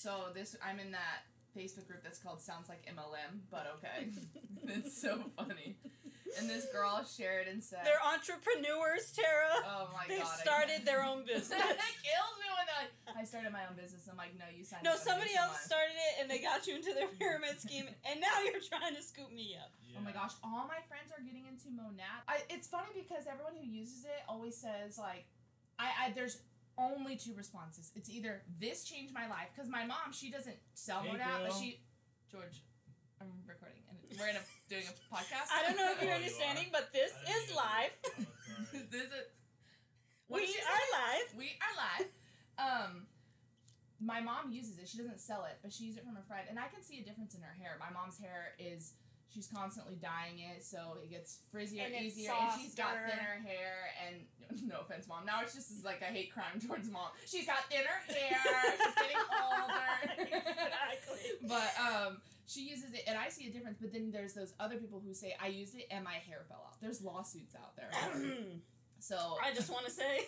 So this, I'm in that Facebook group that's called Sounds Like MLM, but okay. it's so funny. And this girl shared and said, They're entrepreneurs, Tara. "Oh my They've god!" I started their own it business. kills me when they're like, "I started my own business." I'm like, "No, you signed." No, up under somebody else someone." started it and they got you into their pyramid scheme, and now you're trying to scoop me up. Oh my gosh, all my friends are getting into Monat. I, it's funny because everyone who uses it always says like, I, I there's only two responses. It's either this changed my life because my mom she doesn't sell Hey, Monat, but she George, I'm recording and we're in a doing a podcast. I don't know if Oh, you're you understanding, are? but this I is live. Oh, this is what We did are live. We are live. Um, my mom uses it. She doesn't sell it, but she used it from a friend, and I can see a difference in her hair. My mom's hair is she's constantly dyeing it, so it gets frizzier, And easier, and she's got thinner hair. And no offense, mom. Now it's just like I hate crime towards mom. She's got thinner hair. she's getting older. Exactly. But um, she uses it, and I see a difference. But then there's those other people who say I used it and my hair fell out. There's lawsuits out there. So I just want to say,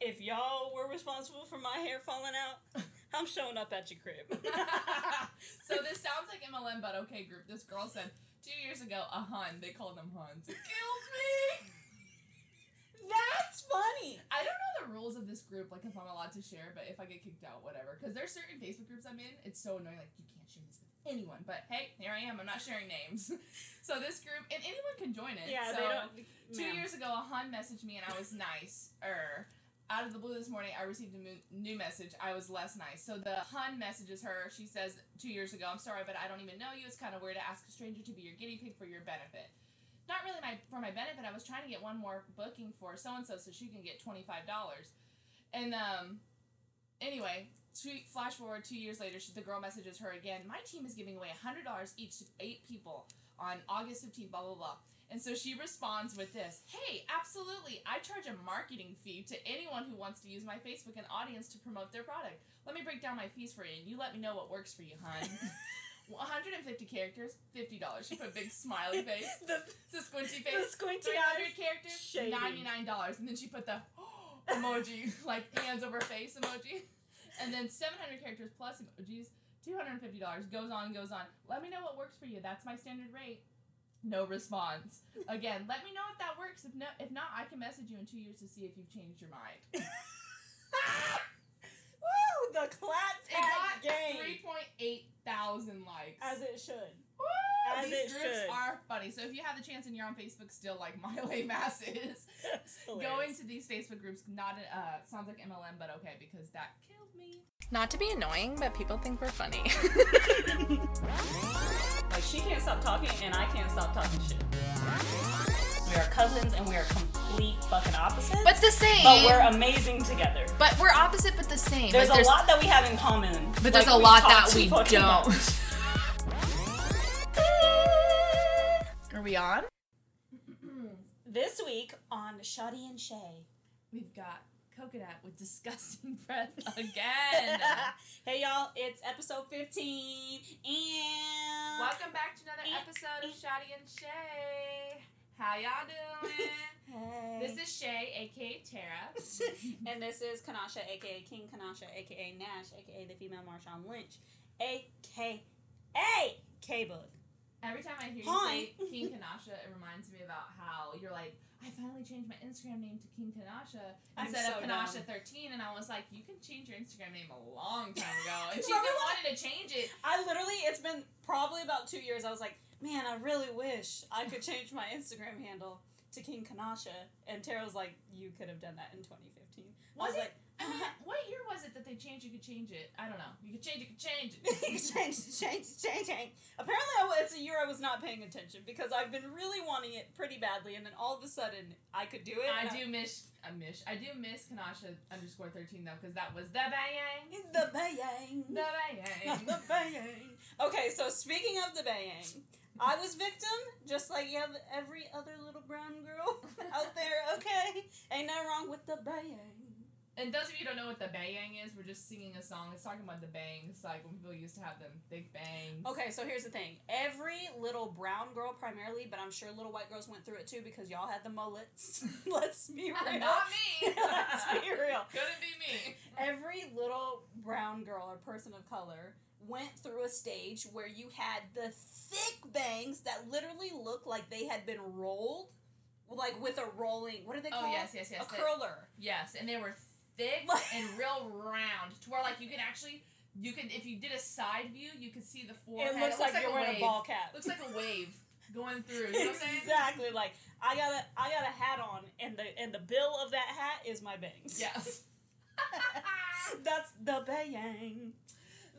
if y'all were responsible for my hair falling out, I'm showing up at your crib. so this sounds like MLM, but okay group. This girl said two years ago a hun. They called them huns. It killed me. That's funny. I don't know the rules of this group, like if I'm allowed to share, but if I get kicked out, whatever. Because there's certain Facebook groups I'm in. It's so annoying. Like you can't share this with anyone. But hey, here I am. I'm not sharing names. so this group, and anyone can join it. Yeah, so, they don't. Two ma'am. years ago, a hun messaged me and I was nice. Er, out of the blue this morning, I received a new message. I was less nice. So the hun messages her. She says, Two years ago, I'm sorry, but I don't even know you. It's kind of weird to ask a stranger to be your guinea pig for your benefit. Not really my for my benefit. I was trying to get one more booking for so and so so she can get $25. And um, anyway, tweet, flash forward two years later, she, the girl messages her again. My team is giving away $100 each to eight people on August 15th, blah, blah, blah. And so she responds with this Hey, absolutely. I charge a marketing fee to anyone who wants to use my Facebook and audience to promote their product. Let me break down my fees for you, and you let me know what works for you, hun. 150 characters, $50. She put a big smiley face. the, squinty the face. squinty 300 eyes. characters, Shady. $99. And then she put the emoji, like hands over face emoji. And then 700 characters plus emojis, $250. Goes on, goes on. Let me know what works for you. That's my standard rate. No response. Again, let me know if that works. If no, if not, I can message you in two years to see if you've changed your mind. Woo! The clap tag game. 3.8 thousand likes. As it should. Woo! as These it groups should. are funny. So if you have the chance and you're on Facebook still, like Miley Mass is, That's Go hilarious. into these Facebook groups, not uh, sounds like MLM, but okay because that killed me. Not to be annoying, but people think we're funny. Like she can't stop talking and I can't stop talking shit. We are cousins and we are complete fucking opposites. but the same. but we're amazing together. But we're opposite, but the same. There's, Like, a lot that we have in common. But there's Like, a lot that we don't. we on? This week on Shawty and Shea. We've got coconut with disgusting breath again. hey y'all, it's episode 15 and Welcome back to another eh, episode of eh. Shawty and Shea. How y'all doing? Hey. this is Shea, aka Tara. and this is Kanasha, aka King Kanasha, aka Nash, aka the female Marshawn Lynch, aka K Book. Every time I hear you say King Kanasha, it reminds me about how you're like, I finally changed my Instagram name to King Kanasha instead so of Kanasha. 13, and I was like, you can change your Instagram name a long time ago, and she's been wanting to change it. I literally, it's been probably about two years. I was like, man, I really wish I could change my Instagram handle to King Kanasha. And Tara was like, you could have done that in 2015. I Was was it? like, what year was it that they changed? You could change it. I don't know. You could change it. Could change it. change, change, it, change, change. Apparently, I, it's a year I was not paying attention because I've been really wanting it pretty badly, and then all of a sudden I could do it. I do miss. I miss. I do miss Kanasha underscore 13 though, because that was the bang. The bayang. The bang. the bayang. Okay, so speaking of the bayang, I was victim, just like ev- every other little brown girl out there. Okay, ain't nothing wrong with the bayang. And those of you who don't know what the bayang is, we're just singing a song. It's talking about the bangs, like when people used to have them thick bangs. Okay, so here's the thing. Every little brown girl primarily, but I'm sure little white girls went through it too because y'all had the mullets. Let's be real. Not me. Let's be real. Couldn't be me. Every little brown girl or person of color went through a stage where you had the thick bangs that literally looked like they had been rolled, like with a rolling. What are they Oh, called? yes, yes, yes, A curler. Yes, and they were thick and real round, to where like you can actually, you can if you did a side view, you could see the forehead. It looks like, you're a wearing wave. a ball cap. Looks like a wave going through. You know what I'm saying? exactly. Like I got a I got a hat on, and the and the bill of that hat is my bangs. Yes. That's the bang.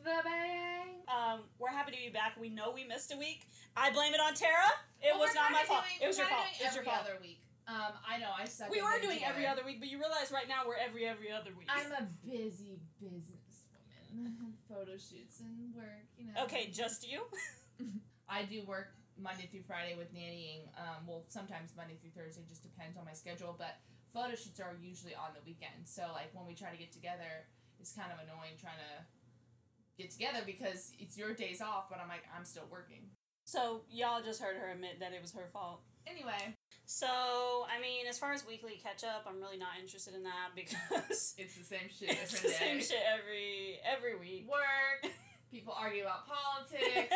the bang. Um, we're happy to be back. We know we missed a week. I blame it on Tara. It Well, was not my fault. doing- it was your fault. It's your fault. other week. Um, I know I suck. We at were getting doing every other week, but you realize right now we're every every other week. I'm a busy businesswoman. Photo shoots and work, you know. okay, just you. I do work Monday through Friday with nannying. Um, well, sometimes Monday through Thursday, just depends on my schedule. But photo shoots are usually on the weekend. So like when we try to get together, it's kind of annoying trying to get together because it's your days off, but I'm like I'm still working. So y'all just heard her admit that it was her fault. Anyway, So I mean, as far as weekly catch up, I'm really not interested in that because it's the same shit. it's the day. same shit every every week. Work. People argue about politics.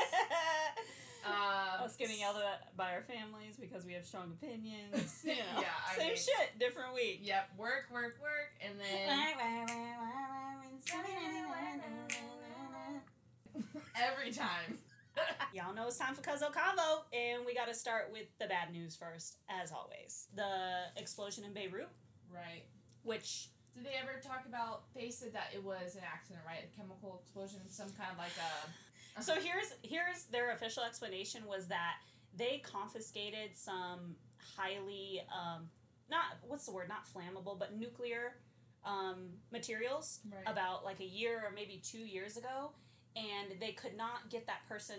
Um, Us getting yelled at by our families because we have strong opinions. You know, Yeah, I same mean- shit, different week. Yep, work, work, work, and then every time. Y'all know it's time for Cuzzo Convo, and we got to start with the bad news first, as always. The explosion in Beirut, Right. which Did they ever talk about? They said that it was an accident, right? A chemical explosion, some kind of like a. So here's here's their official explanation was that they confiscated some highly um, not what's the word not flammable but nuclear um, materials Right. about like a year or maybe two years ago, and they could not get that person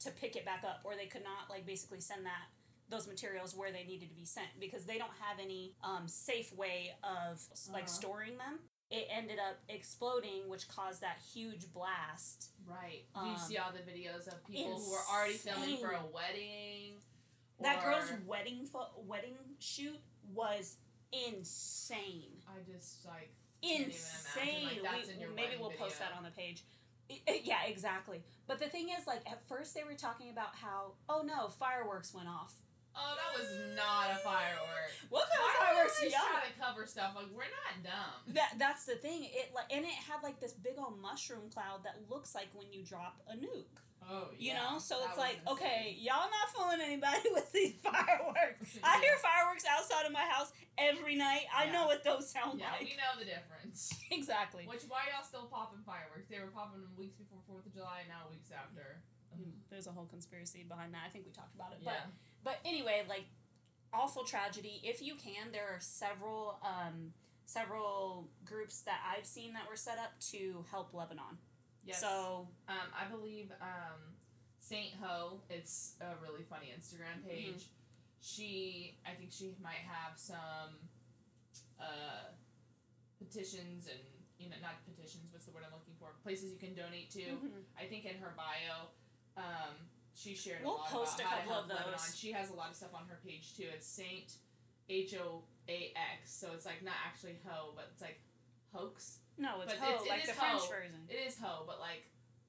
to pick it back up, or they could not like basically send that those materials where they needed to be sent because they don't have any um, safe way of like Uh-huh. storing them. It ended up exploding, which caused that huge blast. Right. Do you Um, see all the videos of people who were already filming for a insane. wedding? That girl's wedding fo- wedding shoot was insane. I just like. Insane. like, We- in maybe we'll post that on the page. Yeah, exactly. But the thing is, like, at first they were talking about how, oh no, fireworks went off. Oh, that was not a firework. What kind Why of fireworks? always Yeah. try to cover stuff? Like we're not dumb. That that's the thing. It like and it had like this big old mushroom cloud that looks like when you drop a nuke. Oh, You know, so that it's like, insane. okay, y'all not fooling anybody with these fireworks. I hear fireworks outside of my house every night. I Yeah. know what those sound Yeah, like. we know the difference. exactly. Which why y'all still popping fireworks? They were popping them weeks before Fourth of July, and now weeks after. There's a whole conspiracy behind that. I think we talked about it. Yeah. But but anyway, like awful tragedy. If you can, there are several um several groups that I've seen that were set up to help Lebanon. Yes. So um, I believe um, Saint Ho. It's a really funny Instagram Mm-hmm. page. She, I think she might have some uh, petitions and you know not petitions. What's the word I'm looking for? Places you can donate to. mhm. I think in her bio, um, she shared We'll a lot post about a couple of those. Lebanon. She has a lot of stuff on her page too. It's Saint H O A X, so it's like not actually ho, but it's like hoax. No, it's But Ho, it's- like is the French Ho. version. It is ho, but like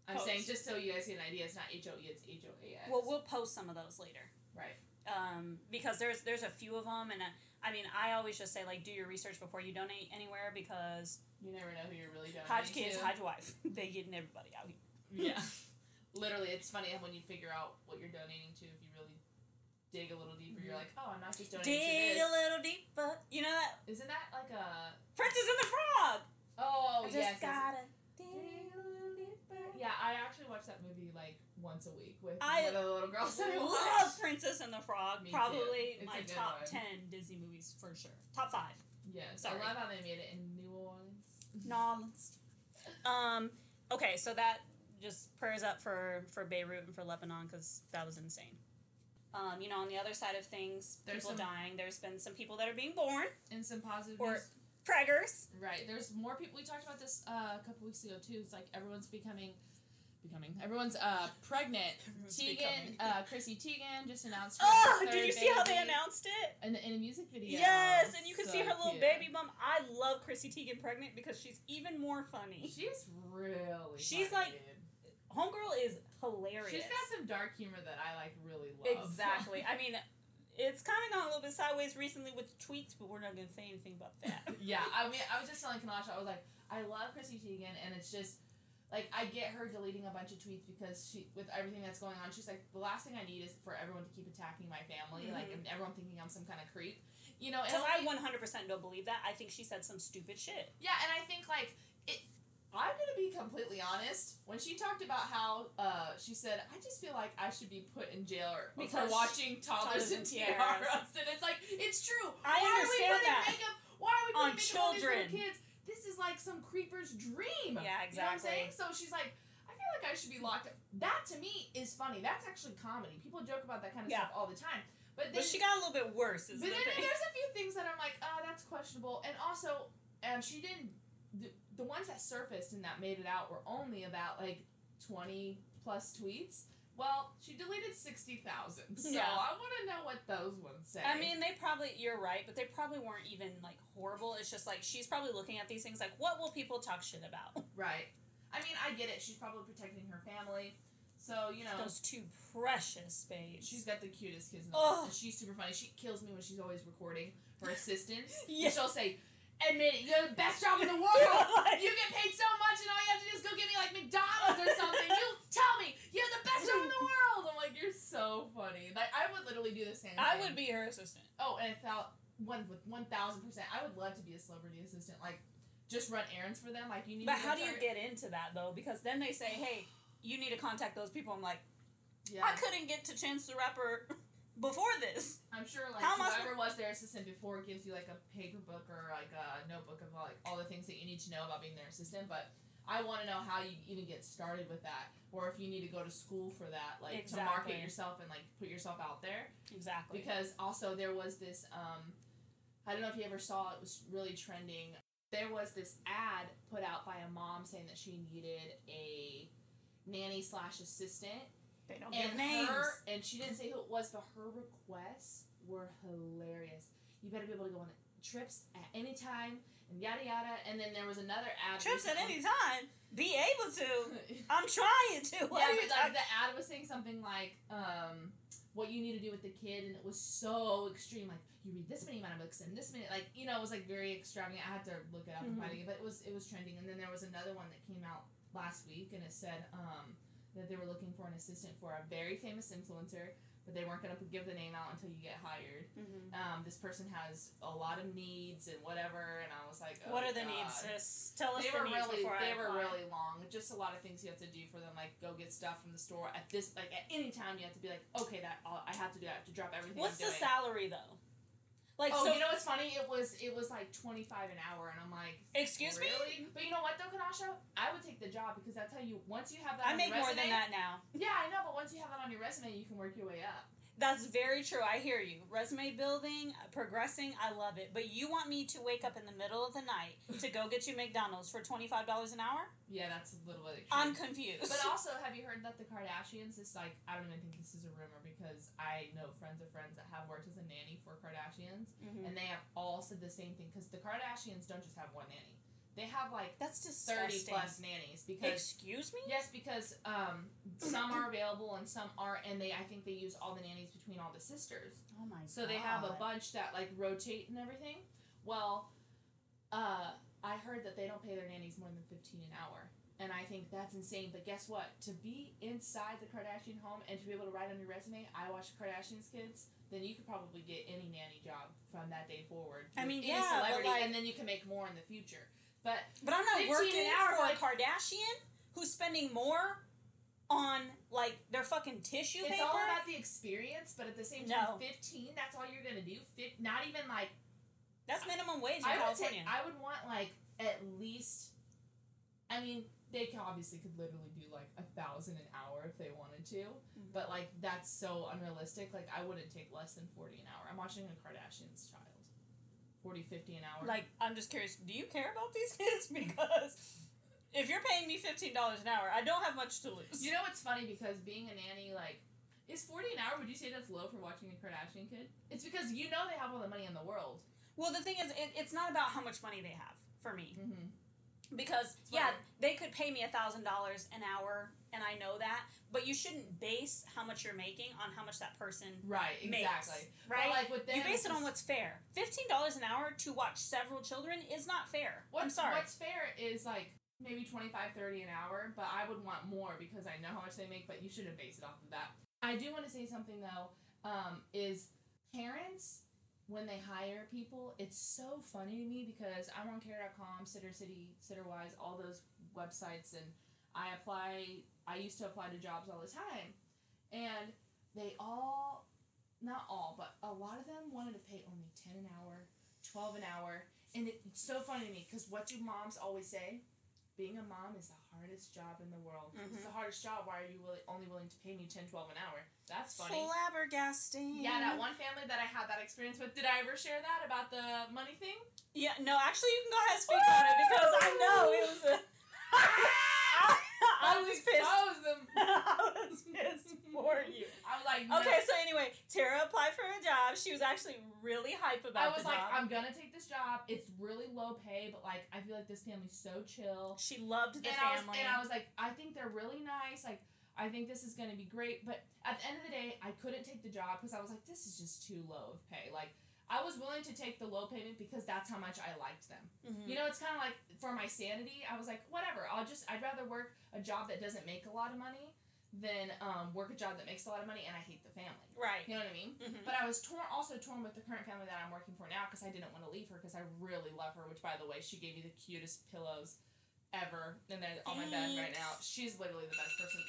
I'm Hoax. saying just so you guys get an idea, it's not H O E, it's H O A X. Well, we'll post some of those later. right. Um, because there's there's a few of them, and uh, I mean, I always just say like do your research before you donate anywhere because You never know who you're really donating your kids, to. hide your wife. they getting everybody out here. Yeah. Literally, it's funny when you figure out what you're donating to. If you really dig a little deeper, you're like, oh, I'm not just donating Dig to a this. little deeper. You know that Isn't that like a? Princess and the Frog. Oh I just yes. yes. gotta a. Yeah, I actually watch that movie like once a week with I one of the little girls that I love watch. Princess and the Frog. Me. Probably It's my top one. ten Disney movies for sure. Top five. Yes, Sorry. I love how they made it in New Orleans. Nonsense. Um. Okay, so that just prayers up for for Beirut and for Lebanon because that was insane. Um, you know, on the other side of things, There's people some- dying. There's been some people that are being born. And some positive Or- news. Preggers. Right. There's more people. We talked about this uh, a couple weeks ago too. It's like everyone's becoming, becoming. Everyone's uh, pregnant. Everyone's Teigen, uh, Chrissy Teigen just announced. Her Oh, third did you see how they announced it? in, in a music video? Yes, and you can So see her little cute. baby bump. I love Chrissy Teigen pregnant because she's even more funny. She's really. She's funny, like- dude. Homegirl is hilarious. She's got some dark humor that I like really love. Exactly. I mean, it's kind of gone a little bit sideways recently with the tweets, but we're not going to say anything about that. yeah, I mean, I was just telling Kanasha, I was like, I love Chrissy Teigen, and it's just like I get her deleting a bunch of tweets because she, with everything that's going on, she's like, the last thing I need is for everyone to keep attacking my family, like, Mhm. and everyone thinking I'm some kind of creep, you know. Because I 100% don't believe that. I think she said some stupid shit. yeah, and I think like it. I'm gonna be completely honest. When she talked about how uh, she said, "I just feel like I should be put in jail or, for watching toddlers toddlers and tiaras," and it's like it's true. I Why understand are we putting that. makeup? Why are we putting On makeup on these children. kids? This is like some creeper's dream. Yeah, You know what I'm saying? exactly. So she's like, I feel like I should be locked up. That to me is funny. That's actually comedy. People joke about that kind of Yeah. stuff all the time. But then, But she got a little bit worse. Is but the then thing. there's a few things that I'm like, oh, that's questionable. And also, um, she didn't. The, the ones that surfaced and that made it out were only about like 20 plus tweets. Well, she deleted 60,000. So Yeah. I want to know what those ones say. I mean, they probably, you're right, but they probably weren't even like horrible. It's just like she's probably looking at these things like, what will people talk shit about? right. I mean, I get it. She's probably protecting her family. So, you know. Those two precious babes. She's got the cutest kids in the world. And she's super funny. She kills me when she's always recording her assistants. Yeah. And she'll say, Admit it, you're the best job in the world. Like- you get paid so much, and all you have to do is go get me like McDonald's or something. You tell me you're the best job in the world. I'm like, you're so funny. Like I would literally do the same. I thing. would be her assistant. Oh, and it felt one with one thousand percent. I would love to be a celebrity assistant. Like, just run errands for them. Like you need. But how do you get into that though? Because then they say, hey, you need to contact those people. I'm like, Yeah. I couldn't get to Chance the Rapper before this. I'm sure like How am I whoever was their assistant before gives you like a paper book or like a notebook of like all the things that you need to know about being their assistant. But I want to know how you even get started with that, or if you need to go to school for that, like to market yourself and like put yourself out there. Exactly. Because also there was this um, I don't know if you ever saw it was really trending. There was this ad put out by a mom saying that she needed a nanny slash assistant they don't and give names. her and she didn't say who it was, but her requests were hilarious. You better be able to go on trips at any time and yada yada. And then there was another ad. Trips at any time. Be able to. I'm trying to. What yeah, but like talking? the ad was saying something like, um, what you need to do with the kid, and it was so extreme. Like you read this many amount of books and this many, like you know, it was like very extravagant. I had to look it up and Mhm. find it, but it was it was trending. And then there was another one that came out last week, and it said um, that they were looking for an assistant for a very famous influencer, but they weren't going to give the name out until you get hired. Mhm. Um, this person has a lot of needs and whatever, and I was like, oh What are the God needs, sis? Tell us they the were needs really before they I were apply. really long just a lot of things you have to do for them like go get stuff from the store at this like at any time you have to be like okay that I'll, i have to do that I have to drop everything What's I'm the doing. salary though? Like, oh so, you know what's funny it was it was like 25 an hour and i'm like excuse really me? but you know what though kanasha i would take the job because that's how you once you have that on I make your more than that now. yeah i know but once you have that on your resume you can work your way up That's very true. I hear you. Resume building, uh, progressing, I love it. But you want me to wake up in the middle of the night to go get you McDonald's for $25 an hour? yeah that's a little bit I'm confused. But also, have you heard that the Kardashians? It's like I don't even think this is a rumor because I know friends of friends that have worked as a nanny for Kardashians, Mhm. and they have all said the same thing because the Kardashians don't just have one nanny; they have like That's disgusting. thirty plus nannies because Excuse me? yes, because um, some are available and some aren't, and they I think they use all the nannies between all the sisters. Oh my god. So they have a bunch that like rotate and everything. Well, uh, I heard that they don't pay their nannies more than fifteen an hour, and I think that's insane. But guess what? To be inside the Kardashian home and to be able to write on your resume, I watch Kardashian's kids. Then you could probably get any nanny job from that day forward. I mean, yeah, celebrity, like- and then you can make more in the future. But But I'm not working an hour, for like- a Kardashian who's spending more on like their fucking tissue it's paper. all about the experience. But at the same No. time, fifteen. That's all you're gonna do. Fif- not even like That's minimum wage I would California. take. I would want like at least. I mean, they can obviously could literally do like a thousand an hour if they wanted to, Mhm. but like that's so unrealistic. Like I wouldn't take less than forty an hour. I'm watching a Kardashian's child. 40 50 an hour Like, I'm just curious. Do you care about these kids? Because if you're paying me fifteen dollars an hour, I don't have much to lose. you know what's funny because being a nanny like is 40 an hour would you say that's low for watching a kardashian kid it's because you know they have all the money in the world well, the thing is, it, it's not about how much money they have for me. mm-hmm. Because yeah, they could pay me a thousand dollars an hour, and I know that. But you shouldn't base how much you're making on how much that person right makes, exactly right? but like with them you base it on what's fair. Fifteen dollars an hour to watch several children is not fair. What's, I'm sorry. What's fair is like maybe 25, 30 an hour, but I would want more because I know how much they make, but you shouldn't base it off of that. I do want to say something though, um, is parents, when they hire people, it's so funny to me because I'm on care.com, Sitter City, Sitterwise, all those websites, and I apply, I used to apply to jobs all the time. And they all, not all, but a lot of them wanted to pay only 10 an hour, 12 an hour, and it's so funny to me because what do moms always say? Being a mom is the hardest job in the world. It's mm-hmm. the hardest job. Why are you willi- only willing to pay me 10, 12 an hour? That's funny. Flabbergasting. Yeah, that one family that I had that experience with. Did I ever share that about the money thing? Yeah, no, actually, you can go ahead and speak on it because I know it was a. I was pissed. Expose them. I was pissed for you. I was like, no. Okay, so anyway, Tara applied for a job. She was actually really hype about. I was like, job. I'm gonna take this job. It's really low pay, but like, I feel like this family's so chill. she loved the and I was, family. and I was like, I think they're really nice. Like, I think this is going to be great. But at the end of the day, I couldn't take the job because I was like, this is just too low of pay. Like, I was willing to take the low payment because that's how much I liked them. Mhm. You know, it's kind of like for my sanity, I was like, whatever. I'll just, I'd rather work a job that doesn't make a lot of money than um, work a job that makes a lot of money and I hate the family. right. You know what I mean? Mhm. But I was torn, also torn with the current family that I'm working for now because I didn't want to leave her because I really love her. Which, by the way, she gave me the cutest pillows ever, and they're on my bed right now. She's literally the best person.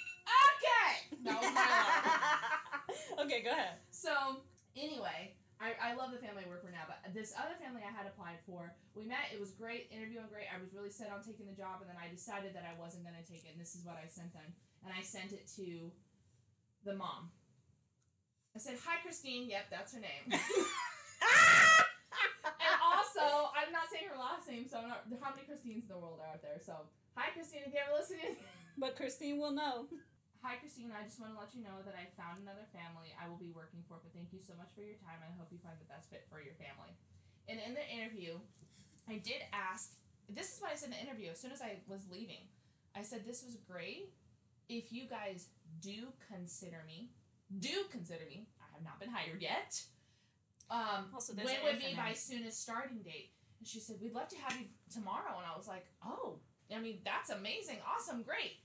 Okay, that was my alarm. okay, go ahead. So anyway, I, I love the family I work for now, but this other family I had applied for, we met. It was great, interviewing great. I was really set on taking the job, and then I decided that I wasn't going to take it. And this is what I sent them, and I sent it to the mom. I said, "Hi, Christine. Yep, that's her name." and also, I'm not saying her last name, so I'm not. How many Christines in the world are out there? So, hi, Christine. If you ever listening. But Christine will know. Hi, Christine. I just want to let you know that I found another family I will be working for, but thank you so much for your time. I hope you find the best fit for your family. And in the interview, I did ask this is what I said in the interview as soon as I was leaving. I said, This was great. If you guys do consider me, do consider me, I have not been hired yet. Um, Also, when would be my soonest starting date? And she said, We'd love to have you tomorrow. And I was like, Oh, I mean, that's amazing. Awesome. Great.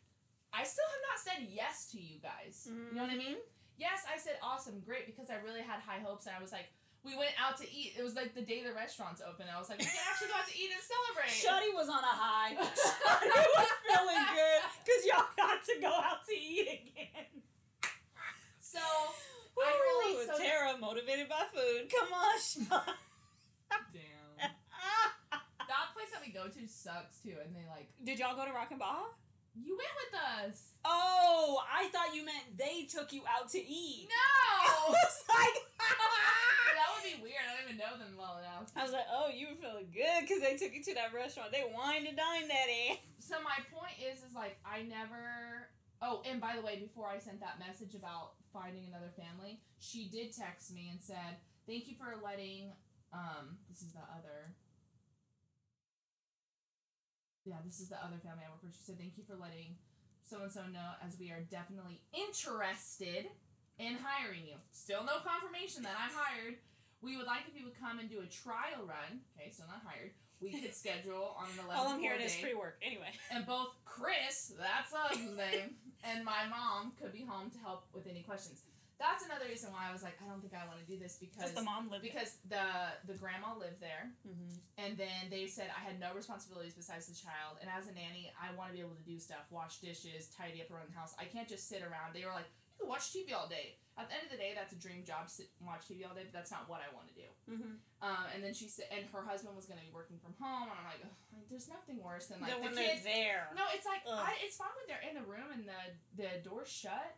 I still have not said yes to you guys. You know what I mean? Mm-hmm. Yes, I said awesome, great, because I really had high hopes. And I was like, we went out to eat. It was like the day the restaurants opened. I was like, we can actually go out to eat and celebrate. Shuddy was on a high. Shuddy was feeling good because y'all got to go out to eat again. So I really so Tara motivated by food. Come on, Shuddy. damn. That place that we go to sucks too, and they like Did y'all go to Rock and Baja? You went with us. Oh, I thought you meant they took you out to eat. I No, was like, that would be weird. I don't even know them well enough. I was like, oh, you were feeling good because they took you to that restaurant. They wine and dine that ass. So my point is, is like I never. Oh, and by the way, before I sent that message about finding another family, she did text me and said, "Thank you for letting." Um, this is the other. Yeah, this is the other family I work for. She said, "Thank you for letting so and so know, as we are definitely interested in hiring you. Still no confirmation that I'm hired. We would like if you would come and do a trial run. Okay, still not hired. We could schedule on an 11 All I'm hearing is free work. Anyway. and both Chris, that's his name, and my mom could be home to help with any questions. That's another reason why I was like, I don't think I want to do this because the mom lived because the the grandma lived there, Mm-hmm. and then they said I had no responsibilities besides the child. And as a nanny, I want to be able to do stuff, wash dishes, tidy up around the house. I can't just sit around. They were like, you can watch TV all day. At the end of the day, that's a dream job, sit and watch TV all day. But that's not what I want to do. Mm-hmm. Um, and then she said, and her husband was going to be working from home, and I'm like, like, there's nothing worse than like then the when kids. they're there. No, it's like I, it's fine when they're in the room and the the door's shut.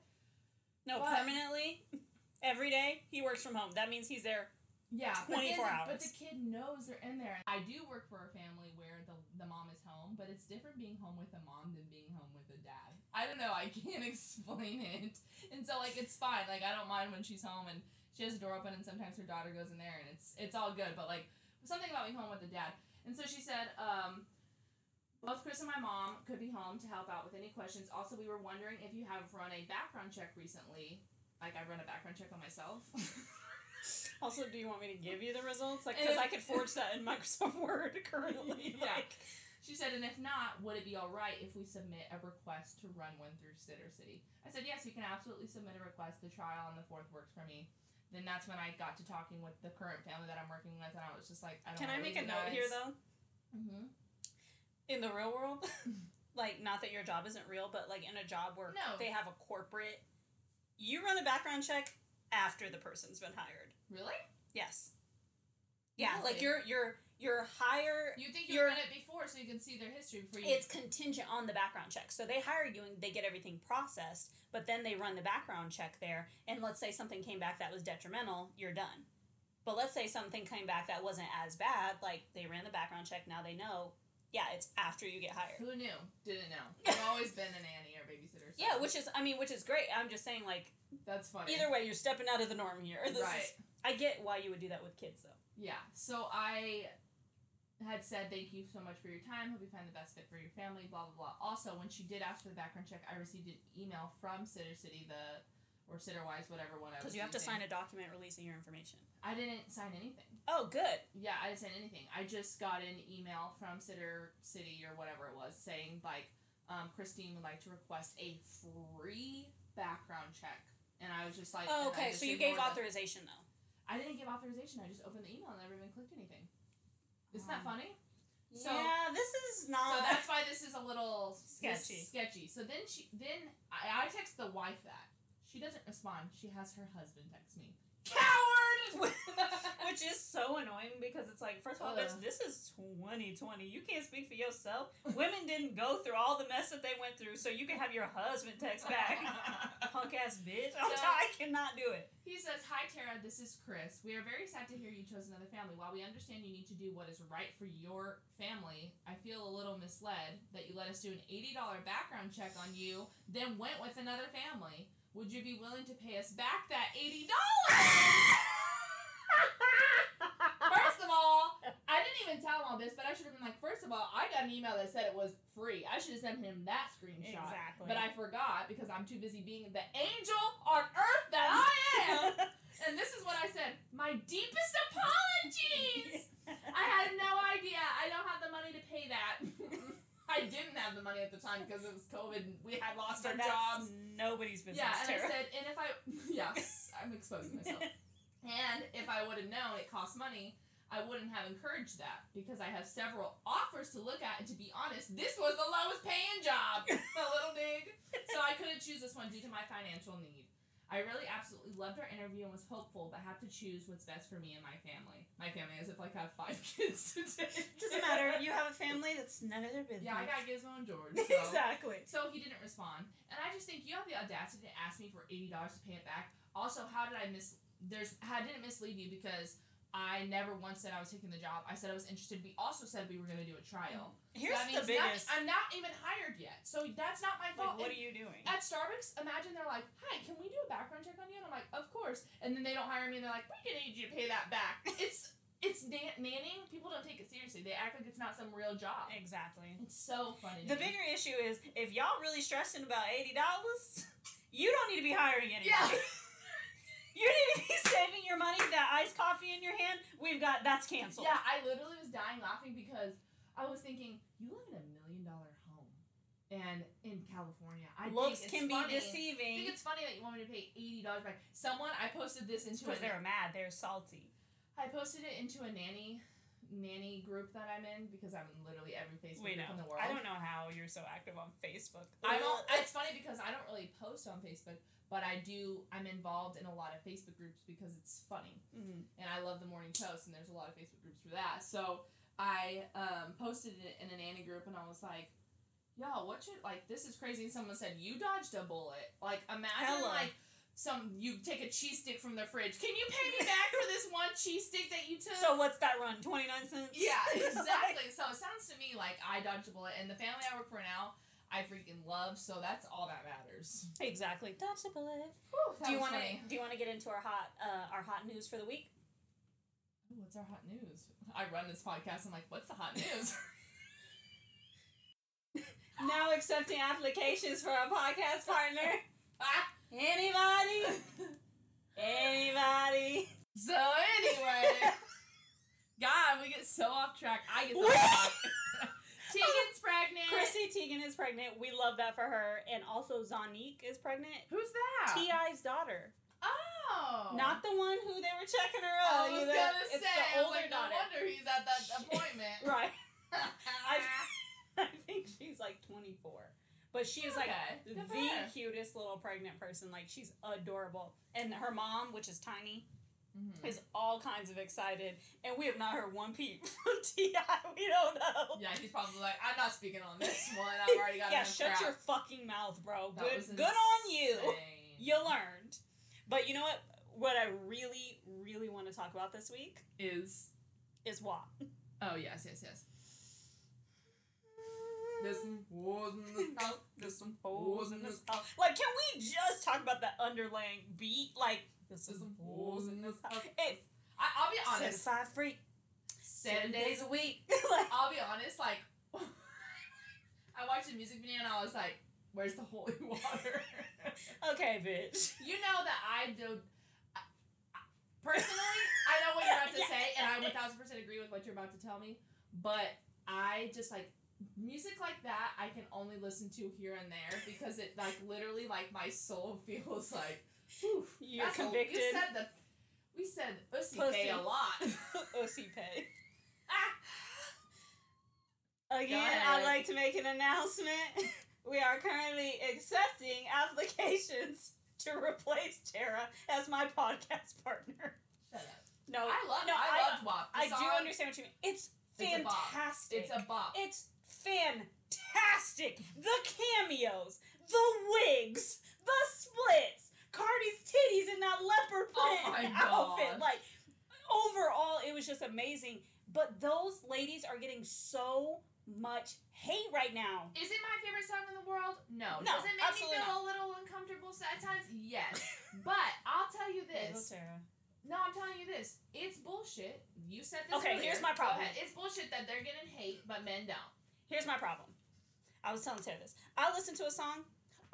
No, But- permanently. Every day he works from home. That means he's there Yeah, but 24 then, But hours. the kid knows they're in there. I do work for a family where the the mom is home, but it's different being home with a mom than being home with a dad. I don't know. I can't explain it, and so like it's fine. Like I don't mind when she's home and she has the door open, and sometimes her daughter goes in there, and it's it's all good. But like something about being home with a dad, and so she said. um both Chris and my mom could be home to help out with any questions. Also, we were wondering if you have run a background check recently. Like I run a background check on myself. Also, do you want me to give you the results? Like, because I could forge that in Microsoft Word currently. Yeah. Like, She said, and if not, would it be all right if we submit a request to run one through Sitter City? I said, yes, you can absolutely submit a request. The trial on the fourth works for me. Then that's when I got to talking with the current family that I'm working with, and I was just like, I don't know. can I make a note you here though? Mm-hmm. In the real world, like, not that your job isn't real, but like in a job where No. they have a corporate, you run a background check after the person's been hired. Really? Yes. Yeah, like you're you're you're hire. You think you You're- run it before so you can see their history before you. It's contingent on the background check. So they hire you and they get everything processed, but then they run the background check there. And let's say something came back that was detrimental, you're done. But let's say something came back that wasn't as bad, like they ran the background check, now they know. Yeah, it's after you get hired. Who knew? Didn't know. I've always been a nanny or babysitter. so Yeah, which is, I mean, which is great. I'm just saying, like, that's funny. either way, you're stepping out of the norm here. This right. Is, I get why you would do that with kids, though. Yeah. So I had said thank you so much for your time. Hope you find the best fit for your family. Blah blah blah. Also, when she did ask for the background check, I received an email from Sitter City, the or Sitterwise, whatever one I was. Because you have to sign a document releasing your information. I didn't sign anything. Oh, good. Yeah, I didn't sign anything. I just got an email from Sitter City or whatever it was saying like, um, Christine would like to request a free background check, and I was just like, Oh, okay. So you gave authorization, though. I didn't give authorization. I just opened the email and never even clicked anything. Isn't that Um, funny? So- yeah, this is not. So that's why this is a little Sketchy. Sketchy. So then she then I, I text the wife that she doesn't respond. She has her husband text me. Coward. Which is so annoying because it's like, first of all, bitch, this is 2020. You can't speak for yourself. Women didn't go through all the mess that they went through, so you can have your husband text back. Punk ass bitch. So- I cannot do it. He says, "Hi Tara, this is Chris. We are very sad to hear you chose another family. While we understand you need to do what is right for your family, I feel a little misled that you let us do an eighty dollar background check on you, then went with another family. Would you be willing to pay us back that eighty dollars?" First of all, I didn't even tell him all this, but I should have been like, first of all, I got an email that said it was free. I should have sent him that screenshot. Exactly. But I forgot because I'm too busy being the angel on earth that I am. and this is what I said. My deepest apologies. I had no idea. I don't have the money to pay that. I didn't have the money at the time because it was COVID. and We had lost our But that's jobs. nobody's business. Yeah, and I said, and if I, yes, I'm exposing myself. And if I would have known it cost money, I wouldn't have encouraged that because I have several offers to look at. And to be honest, this was the lowest paying job. a little dig. So I couldn't choose this one due to my financial need. I really absolutely loved our interview and was hopeful, but have to choose what's best for me and my family. My family, as if like I have five kids today. Doesn't matter. You have a family that's none of their business. Yeah, I got Gizmo and George. So. exactly. So he didn't respond, and I just think you have the audacity to ask me for eighty dollars to pay it back. Also, how did I miss? There's I didn't mislead you because I never once said I was taking the job. I said I was interested. We also said we were going to do a trial. Here's the biggest. I'm not even hired yet, so that's not my Like, fault. what And are you doing? at Starbucks, imagine they're like, "Hi, can we do a background check on you?" And I'm like, "Of course." And then they don't hire me, and they're like, "We're gonna need you to pay that back." It's it's na- nannying. People don't take it seriously. They act like it's not some real job. Exactly. It's so funny. The bigger issue is if y'all really stressing about eighty dollars, you don't need to be hiring anybody. Yeah. You need to be saving your money. That iced coffee in your hand, we've got that's canceled. Yeah, I literally was dying laughing because I was thinking, you live in a million dollar home, and in California, I Looks can think it's be funny. I deceiving think it's funny that you want me to pay eighty dollars back. Someone I posted this into because a, they're mad. They're salty. I posted it into a nanny nanny group that I'm in because I'm in literally every Facebook We group know. in the world. I don't know how you're so active on Facebook. I don't. It's funny because I don't really post on Facebook, but I do. I'm involved in a lot of Facebook groups because it's funny. Mhm. and I love the Morning Post, and there's a lot of Facebook groups for that. So I um, posted it in a nanny group, and I was like, "Yo, what should like this is crazy." And someone said, "You dodged a bullet." Like imagine like some you take a cheese stick from the fridge. Can you pay me back for this one cheese stick that you took? So what's that run? Twenty nine cents. yeah, exactly. so it sounds to me like I dodged a bullet, and the family I work for now, I freaking love. So that's all that matters. exactly. Dodge the bullet. Whew, that Do you want to? Do you want to get into our hot uh, our hot news for the week? Ooh, What's our hot news? I run this podcast. I'm like, what's the hot news? Now accepting applications for our podcast partner. Ah! Anybody? Anybody? so anyway, God, we get so off track. I get so off track. Teigen's pregnant. Chrissy Teigen is pregnant. We love that for her. And also Zonnique is pregnant. Who's that? T.I.'s daughter. Oh. Not the one who they were checking her out. I out. was either. gonna it's say, the older like, no wonder he's at that appointment. Right. I think she's like 24. But she is like Okay, the good for her. cutest little pregnant person. Like she's adorable. And her mom, which is tiny, Mhm. is all kinds of excited. And we have not heard one peep from T.I. We don't know. Yeah, he's probably like, I'm not speaking on this one. I've already got yeah, shut crap. your fucking mouth, bro. That good was good on you. You learned. But you know what? What I really, really want to talk about this week is. is what. Oh yes, yes, yes. There's some holes in this house. There's some holes in this house. Like, can we just talk about the underlying beat? Like, there's some mm-hmm. holes in this house. It, I, I'll be honest. certified free, Seven days a week. like, I'll be honest. Like, I watched the music video and I was like, "Where's the holy water?" okay, bitch. you know that I do. I- I- Personally, I know what you're about to Yeah. say, and I 1000 percent agree with what you're about to tell me. But I just like music like that. I can only listen to here and there because it like literally like my soul feels like. Whew, You're that's a- convicted. you said the. We said Pussy. pay a lot. OC pay. Ah! Again. I'd like to make an announcement. We are currently accepting applications to replace Tara as my podcast partner. Shut up. No, I love. no, I, I, loved WAP. I do understand what you mean. It's It's a bop. fantastic. It's a bop. It's fantastic. The cameos, the wigs, the splits, Cardi's titties in that leopard Oh print my outfit. God. Like overall, it was just amazing. But those ladies are getting so much hate right now. Is it my favorite song in the world? No. No, Does it make me absolutely feel a little uncomfortable at times? Yes. but I'll tell you this. Tara. No, I'm telling you this. It's bullshit. You said this. Okay, earlier. here's my problem. It's bullshit that they're getting hate, but men don't. Here's my problem. I was telling Tara this. I listened to a song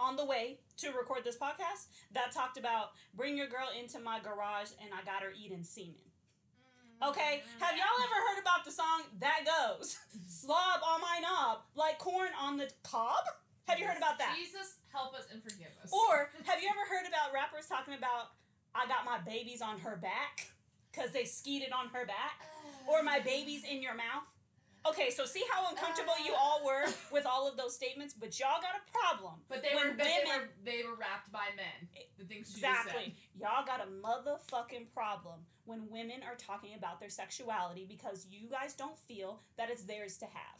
on the way to record this podcast that talked about bring your girl into my garage and I got her eating semen. Mm-hmm. Okay, have y'all ever heard about the song that goes slob on my knob like corn on the cob? Have you heard about that? Jesus, help us and forgive us. Or have you ever heard about rappers talking about I got my babies on her back because they skeeted on her back? Or my babies in your mouth? Okay, so see how uncomfortable you all uh. were with all of those statements, but y'all got a problem. But they were, but they women- were they were rapped by men. The things Exactly. just Y'all got a motherfucking problem when women are talking about their sexuality because you guys don't feel that it's theirs to have.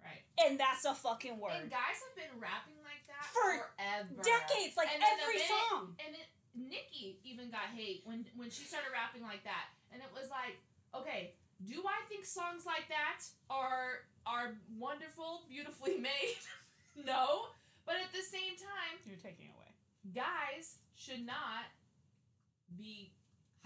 Right. And that's a fucking word. And guys have been rapping like that For forever. Decades, like And every minute- song. And it, Nicki even got hate when when she started rapping like that, and it was like, okay, do I think songs like that are are wonderful, beautifully made? no, but at the same time, You're taking it away. guys should not be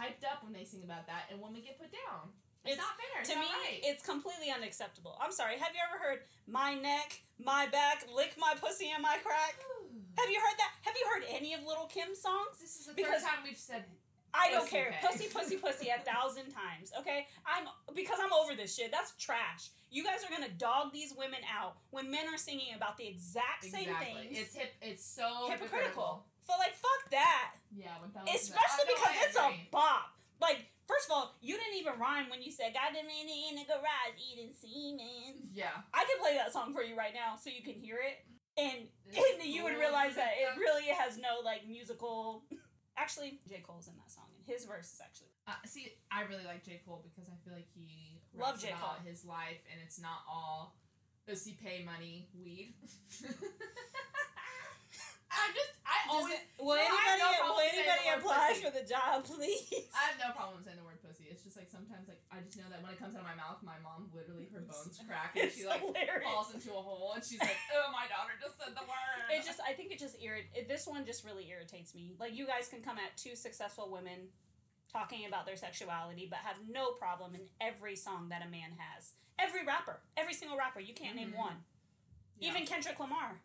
hyped up when they sing about that, and women get put down. It's, It's- not fair. It's to not me, right. it's completely unacceptable. I'm sorry. Have you ever heard my neck, my back, lick my pussy and my crack? Have you heard that? Have you heard any of Lil' Kim's songs? this is the because- third time we've said I don't Pussy care. pay. Pussy, pussy, pussy a thousand times. Okay, I'm because I'm over this shit. That's trash. You guys are gonna dog these women out when men are singing about the exact same exactly. things. It's hip. It's so hypocritical. So like, fuck that. Yeah, Especially oh, because it's a bop. Like, first of all, you didn't even rhyme when you said "Got them in the, in the garage eating semen." Yeah. I can play that song for you right now so you can hear it, and, and you would realize that it really has no like musical. Actually, J Cole's in that song, and his verse is actually Uh, see, I really like J. Cole because I feel like he loves J. about Cole. his life and it's not all pussy pay money weed. I just I always it- will No, anybody no will word applies pussy. for the job, please. I have no problem saying the word pussy. It's just like sometimes like I just know that when it comes out of my mouth, my mom literally her bones crack and she like hilarious. falls into a hole and she's like, "Oh, my daughter just said the word." It just, I think it just irrit. It, this one just really irritates me. Like you guys can come at two successful women talking about their sexuality, but have no problem in every song that a man has. Every rapper, every single rapper, you can't name Mhm. one. Yeah. Even Kendrick Lamar,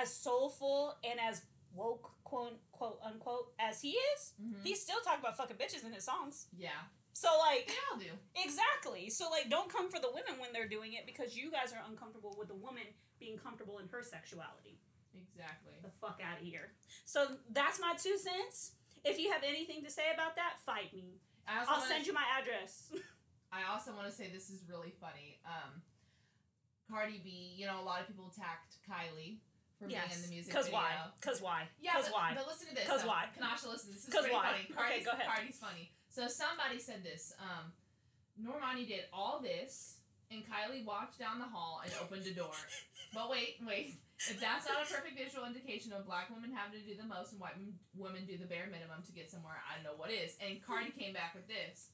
as soulful and as woke, quote quote unquote, as he is, Mhm. he still talk about fucking bitches in his songs. yeah, So like. they all do. Exactly. So like don't come for the women when they're doing it because you guys are uncomfortable with the woman being comfortable in her sexuality. Exactly. The fuck out of here. So that's my two cents. If you have anything to say about that, fight me. I also I'll wanna, send you my address. I also want to say this is really funny. Um, Cardi B, you know, a lot of people attacked Kylie for being in the music Cause video. why? Cause why? Yeah, Cause but, why? but listen to this. 'Cause though. why? Kanasha, listen. This is 'Cause pretty why? funny. Okay, go ahead. Cardi's funny. So somebody said this. Um, Normani did all this, and Kylie walked down the hall and opened a door. but wait, wait. If that's not a perfect visual indication of black women having to do the most and white women do the bare minimum to get somewhere, I don't know what is. And Cardi came back with this,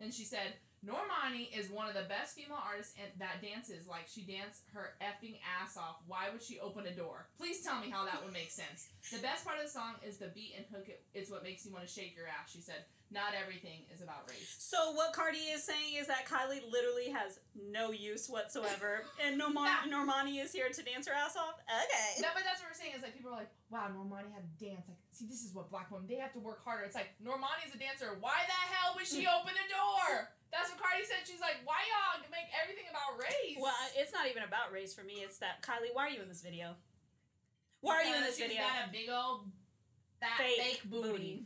and she said. Normani is one of the best female artists and that dances like she danced her effing ass off. Why would she open a door? Please tell me how that would make sense. The best part of the song is the beat and hook. It, it's what makes you want to shake your ass. She said, "Not everything is about race." So what Cardi is saying is that Kylie literally has no use whatsoever, and Normani, Normani is here to dance her ass off. Okay. No, but that's what we're saying is like people are like, "Wow, Normani had to dance." Like, see, this is what black women they have to work harder. It's like Normani's a dancer. Why the hell would she open a door? That's what Cardi said. She's like, "Why y'all make everything about race?" Well, it's not even about race for me. It's that Kylie, why are you in this video? Why are you in Because this she's video? got a big old fat Fake fake, booty. booty.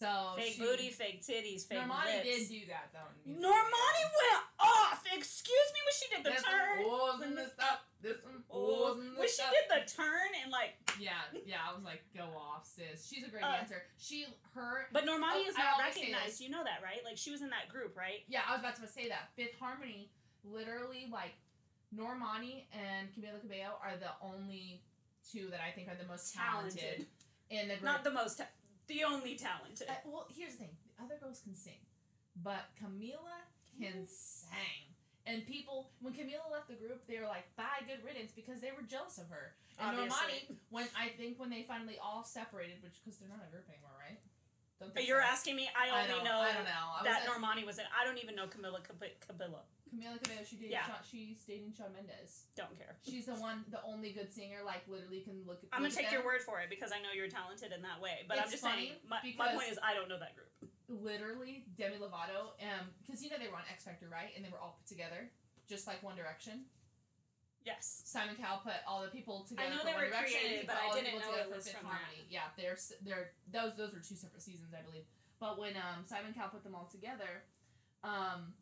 So Fake she, booty, fake titties, fake Normani lips. did do that though. in the music Normani went off. Excuse me when she did the There's turn. some holes in the stuff. Some Oh, holes in the when she did the turn and like, Yeah, yeah. I was like, go off, sis. She's a great Uh, dancer. She, her. but Normani Oh, is not recognized. You know that, right? Like she was in that group, right? Yeah, I was about to say that. Fifth Harmony, literally, like, Normani and Camila Cabello are the only two that I think are the most talented, Talented. in the group. Not the most, ta- the only talented. Uh, well, here's the thing: the other girls can sing, but Camila can sing. And people, when Camila left the group, they were like, "Bye, good riddance," because they were jealous of her. And Obviously. Normani, when I think when they finally all separated, which because they're not a group anymore, right? But you're so. asking me. I I only don't- know I don't know. I was that at- Normani was in. I don't even know Camila Cab- Cabello. Camila Cabello, she dated Yeah. She's dating Shawn Mendes. Don't care. She's the one, the only good singer. Like literally, can look. I'm gonna take your word for it because I know you're talented in that way. But I'm just saying. My, my point is, I don't know that group. Literally, Demi Lovato, um, because you know they were on X Factor, right? And they were all put together, just like One Direction. Yes. Simon Cowell put all the people together. I know for they were Direction, created, but I didn't know it was Fifth from Harmony. Yeah, they're they're those those were two separate seasons, I believe. But when um Simon Cowell put them all together, um,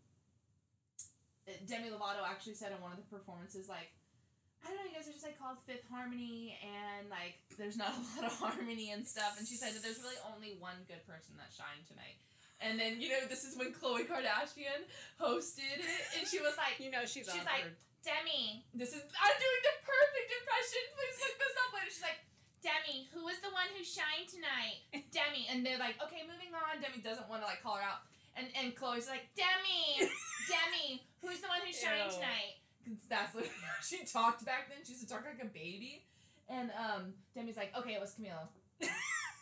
Demi Lovato actually said in one of the performances like. I don't know, you guys are just like called Fifth Harmony, and like there's not a lot of harmony and stuff. And she said that there's really only one good person that shined tonight. And then you know this is when Khloe Kardashian hosted it, and she was like, You know she's, She's awkward. Demi, this is I'm doing the perfect impression. Please look this up later. She's like, Demi, who was the one who shined tonight? Demi, and they're like, okay, moving on. Demi doesn't want to like call her out, and and Khloe's like, Demi, Demi, who's the one who shined Ew. tonight? that's what she talked back then. She used to talk like a baby, and um, Demi's like, okay, it was Camila.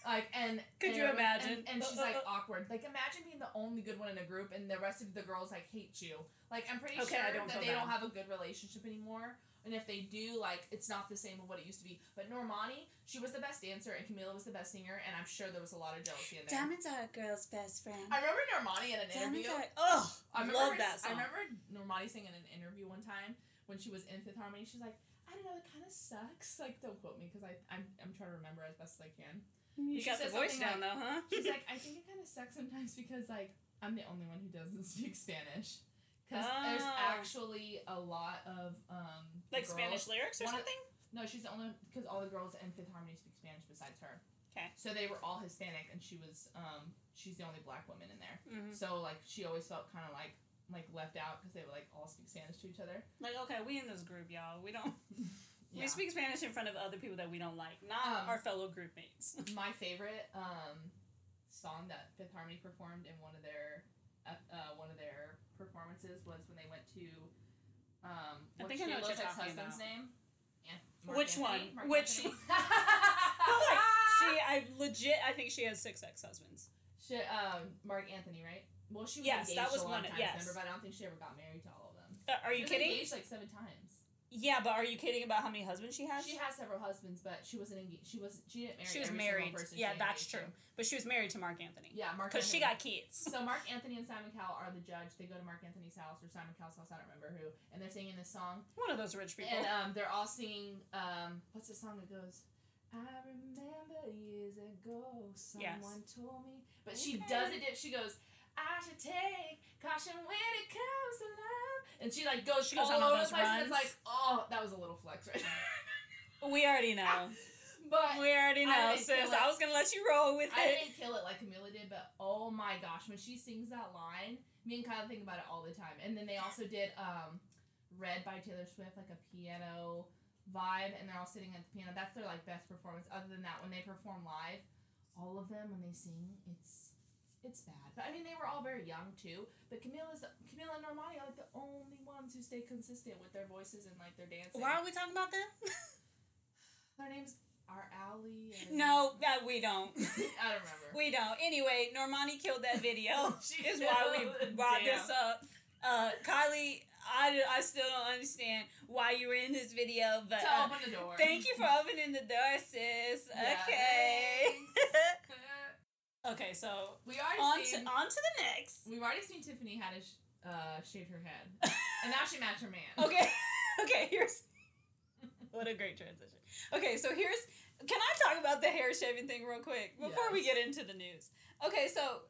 Like and Could and you everyone- imagine? And, and she's like awkward. Like imagine being the only good one in a group, and the rest of the girls like hate you. Like I'm pretty Okay, sure that they bad. don't have a good relationship anymore. And if they do, like it's not the same of what it used to be. But Normani, she was the best dancer, and Camila was the best singer, and I'm sure there was a lot of jealousy in there. Diamonds are a girl's best friend. I remember Normani in an interview. Diamonds are. Oh, I I remember love her- that I remember Normani saying in an interview one time when she was in Fifth Harmony, she's like, I don't know, it kind of sucks. Like, don't quote me because I I'm, I'm trying to remember as best as I can. You She got the voice down though, huh? She's like, I think it kind of sucks sometimes because like I'm the only one who doesn't speak Spanish. Because there's Oh. actually a lot of um like girls- Spanish lyrics or one of- something. No, she's the only because all the girls in Fifth Harmony speak Spanish besides her. 'Kay. So they were all Hispanic, and she was um she's the only black woman in there. Mm-hmm. So like she always felt kind of like like left out because they would like all speak Spanish to each other. Like, okay, we in this group, y'all. We don't. Yeah. We speak Spanish in front of other people that we don't like, not Um, our fellow group mates. My favorite um, song that Fifth Harmony performed in one of their uh, uh, one of their performances was when they went to um, I what's think I know what you're talking ex-husband's about. name? Yeah. Marc Which Anthony? one? Marc Which Anthony? she, I legit, I think she has six ex-husbands. She, um, Marc Anthony, right? Well, she was Yes, engaged that was a long one- time, yes. remember, but I don't think she ever got married to all of them. Uh, are you she was kidding? Engaged like seven times. Yeah, but are you kidding about how many husbands she has? She has several husbands, but she wasn't engaged. She was she didn't marry. She was married. Yeah, she that's true. But she was married to Marc Anthony Yeah, Marc. because she got kids. So Marc Anthony and Simon Cowell are the judge. They go to Marc Anthony's house or Simon Cowell's house. I don't remember who, and they're singing this song. One of those rich people. And um, they're all singing. Um, what's the song that goes? I remember years ago, Yes. someone told me. But she does it. She goes, I should take caution when it comes to love. And she like goes. She goes all on all over those the place. And runs. it's like, oh, that was a little flex right there. we already know. but we already know, didn't sis. I was gonna let you roll with I it. I didn't kill it like Camila did, but oh my gosh, when she sings that line, me and Kyle think about it all the time. And then they also did um, "Red" by Taylor Swift, like a piano vibe, and they're all sitting at the piano. That's their like best performance. Other than that, when they perform live, all of them when they sing, it's it's bad. But I mean, they were all very young too. But Camila's Camila and Normani are like the only ones who stay consistent with their voices and like their dancing. Why are we talking about them? Their names are Allie. And... no, that we don't. I don't remember. We don't. Anyway, Normani killed that video. She is why we brought damn. this up. Uh, Kylie, I, I still don't understand why you were in this video, but to uh, open the door. thank you for opening the door, sis. Yeah, Okay. Okay, so we already on to, on to the next. We've already seen Tiffany Haddish uh, shave her head, and now she matched her man. Okay, okay, here's. What a great transition. Okay, so here's. Can I talk about the hair shaving thing real quick before we get into the news? Okay, so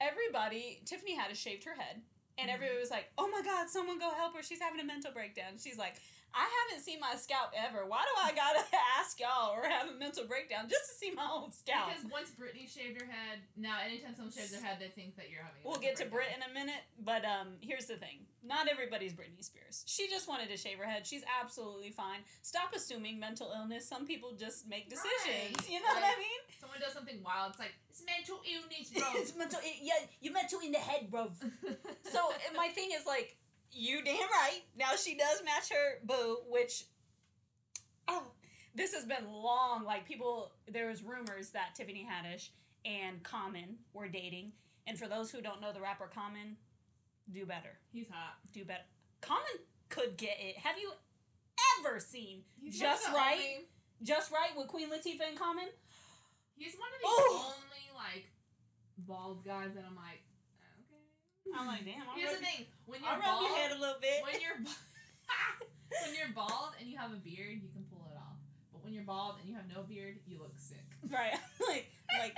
everybody, Tiffany Haddish shaved her head, and Mhm. everybody was like, "Oh my God, someone go help her! She's having a mental breakdown." She's like, "I haven't seen my scalp ever. Why do I gotta ask y'all or have a mental breakdown just to see my own scalp?" Because once Britney shaved her head, now anytime someone shaves their head, they think that you're having. a We'll get to Brit in a minute, but um, here's the thing: not everybody's Britney Spears. She just wanted to shave her head. She's absolutely fine. Stop assuming mental illness. Some people just make decisions. Right. You know what I mean? Someone does something wild. It's like it's mental illness, bro. it's mental. Yeah, you're mental in the head, bro. So my thing is like, you damn right. Now she does match her boo, which, oh, this has been long. Like people, there was rumors that Tiffany Haddish and Common were dating. And for those who don't know the rapper Common, do better. he's hot. Do better. Common could get it. Have you ever seen He's Just one of the Right? only- Just Wright with Queen Latifah and Common? he's one of the only like bald guys that I'm like. I'm like, damn. I'll Here's the thing: when you're I'll rub bald, your head a little bit. when you're when you're bald and you have a beard, you can pull it off. But when you're bald and you have no beard, you look sick. Right. like, like,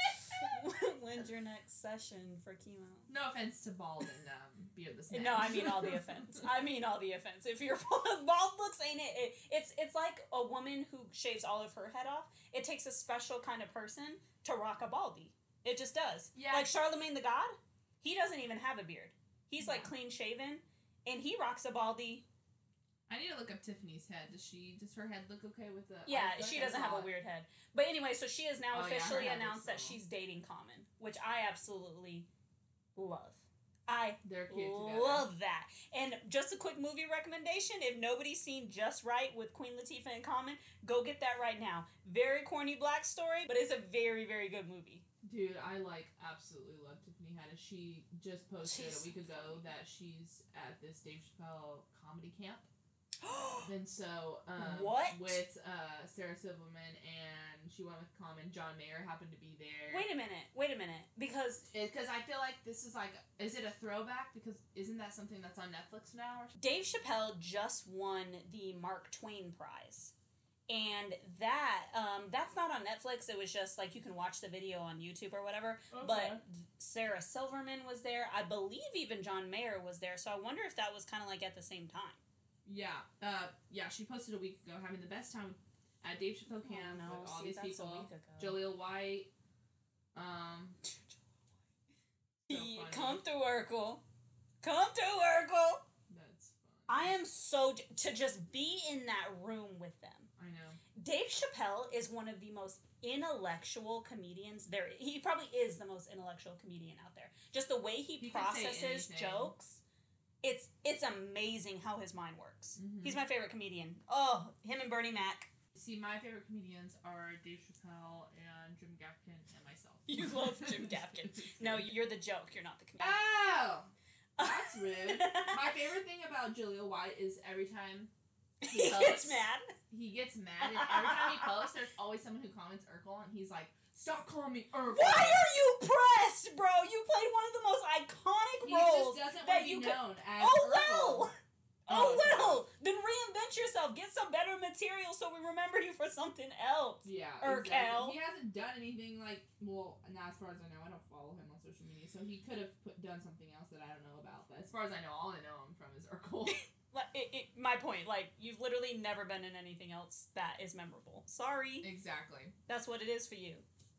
when's your next session for chemo? No offense to bald and um, beardless. No, I mean all the offense. I mean all the offense. If your bald bald looks ain't it, it, it's it's like a woman who shaves all of her head off. It takes a special kind of person to rock a baldy. It just does. Yeah. Like Charlemagne the God, he doesn't even have a beard. He's like clean shaven, and he rocks a baldy. I need to look up Tiffany's head. Does she? Does her head look okay with the? Yeah, I she doesn't have a weird head. But anyway, so she has now Oh, officially head looks announced that she's dating Common, which I absolutely love. I They're cute together. Love that. And just a quick movie recommendation if nobody's seen Just Wright with Queen Latifah and Common, go get that right now. Very corny black story, but it's a very, very good movie. Dude, I like absolutely love Tiffany Haddish. She just posted She's a week ago that she's at this Dave Chappelle comedy camp. And so, um, What? With uh, Sarah Silverman and she went with Common. John Mayer happened to be there. wait a minute, wait a minute. Because Because I feel like this is like, is it a throwback? Because isn't that something that's on Netflix now? Dave Chappelle just won the Mark Twain Prize. And that, um, that's not on Netflix. It was just like you can watch the video on YouTube or whatever. But Sarah Silverman was there. I believe even John Mayer was there. So I wonder if that was kind of like at the same time. yeah, uh, yeah, she posted a week ago having the best time at Dave Chappelle camp Oh, no, with all see, these people. Jaleel White. Um, so. Come to Urkel. Come to Urkel. That's fun. I am so to just be in that room with them. Dave Chappelle is one of the most intellectual comedians there. He probably is the most intellectual comedian out there. Just the way he, say processes jokes, it's it's amazing how his mind works. Mhm. He's my favorite comedian. Oh, him and Bernie Mac. See, my favorite comedians are Dave Chappelle and Jim Gaffigan and myself. You love Jim Gaffigan. No, you're the joke. You're not the comedian. Oh, that's rude. my favorite thing about Jaleel White is every time he posts. gets mad. he gets mad, and every time he posts, there's always someone who comments Urkel, and he's like, "Stop calling me Urkel." Why are you pressed, bro? You played one of the most iconic He roles. that you could- known as Oh Urkel. well. Oh, oh okay. well. Then reinvent yourself. Get some better material so we remember you for something else. Yeah, Urkel. exactly. He hasn't done anything like well, not as far as I know. I don't follow him on social media, so he could have put, done something else that I don't know about. But as far as I know, all I know him from is Urkel. It, it, my point, like you've literally never been in anything else that is memorable. Sorry, exactly. that's what it is for you.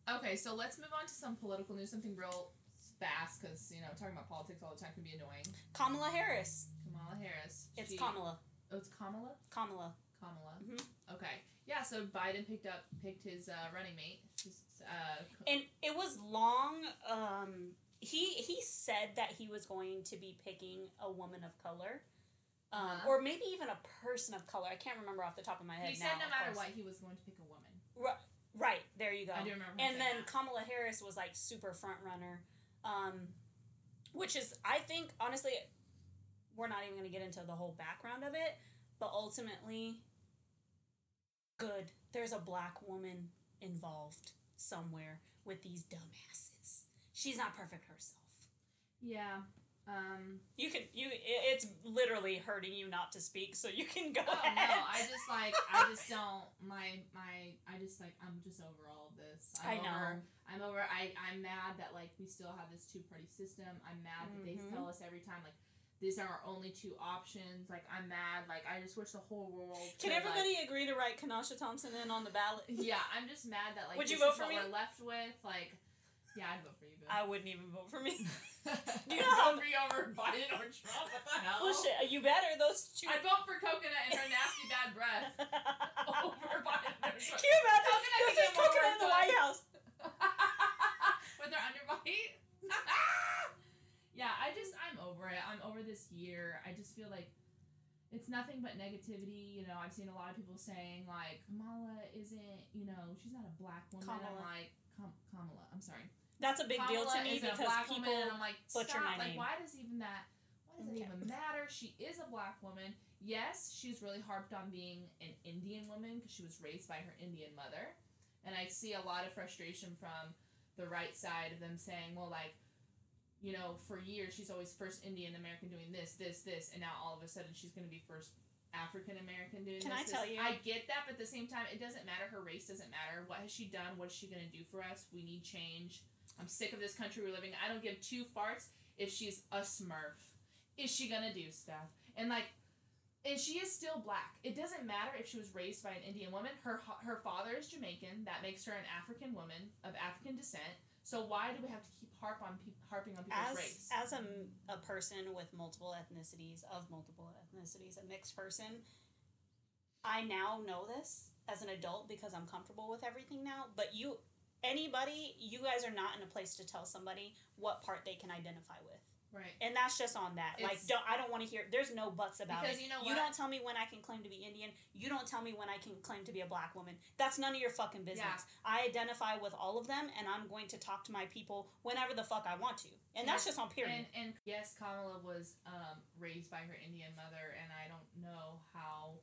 Okay, so let's move on to some political news, something real fast, because you know talking about politics all the time can be annoying. Kamala Harris. Kamala Harris. It's she- Kamala. Oh, it's Kamala. Kamala. Kamala. Mhm. Okay. Yeah. So Biden picked up picked his uh, running mate. His, uh, And it was long. Um, he he said that he was going to be picking a woman of color, um, Uh-huh. or maybe even a person of color. I can't remember off the top of my head he now. said no matter what, he was going to pick a woman. Right there, you go. I do remember. and then that. Kamala Harris was like super front runner, um, which is I think honestly, we're not even going to get into the whole background of it, but ultimately, good. There's a black woman involved somewhere with these dumbasses. She's not perfect herself. yeah. Um. You can you. It's literally hurting you not to speak, so you can go Oh ahead. no! I just like I just don't my my I just like I'm just over all of this. I I'm know. Over, I'm over. I I'm mad that like we still have this two party system. I'm mad that they Mhm. tell us every time like these are our only two options. Like I'm mad. Like I just wish the whole world. Can could, everybody agree to write Kanasha Thompson in on the ballot? Yeah, I'm just mad that like Would you vote for me? we're left with. Like, yeah, I'd vote for you. Bill. I wouldn't even vote for me. you know how- vote over Biden or Trump? What the hell? Well, shit, you better. Those two. I'd vote for Coconut and her nasty bad breath over Biden or Trump. Can you imagine? Coconut This is cooking in the. White House. with their underbite. yeah, I just I'm over it. I'm over this year. I just feel like it's nothing but negativity. You know, I've seen a lot of people saying like Kamala isn't. You know, she's not a black woman. I'm like Kam- Kamala. I'm sorry. That's a big deal to me because black people. woman, and I'm like, butcher stop. my like, name. why does even that? Why does it even matter? She is a black woman. Yes, she's really harped on being an Indian woman because she was raised by her Indian mother, and I see a lot of frustration from the right side of them saying, well, like, you know, for years she's always first Indian American doing this, this, this, and now all of a sudden she's going to be first African American doing Can I this. tell this. you- I get that, but at the same time, it doesn't matter. Her race doesn't matter. What has she done? What is she going to do for us? We need change. I'm sick of this country we're living. I don't give two farts if she's a Smurf. Is she gonna do stuff? And like, and she is still black. It doesn't matter if she was raised by an Indian woman. Her her father is Jamaican. That makes her an African woman of African descent. So why do we have to keep harp on pe- harping on As people's race? as a, a person with multiple ethnicities of multiple ethnicities, a mixed person, I now know this as an adult because I'm comfortable with everything now. But you, anybody, you guys are not in a place to tell somebody what part they can identify with. right. And that's just on that. like, don't I don't want to hear. There's no buts about Because it. you know You don't tell me when I can claim to be Indian. You don't tell me when I can claim to be a black woman. That's none of your fucking business. Yeah. I identify with all of them, and I'm going to talk to my people whenever the fuck I want to. And that's just on period. And and yes, Kamala was um, raised by her Indian mother, and I don't know how.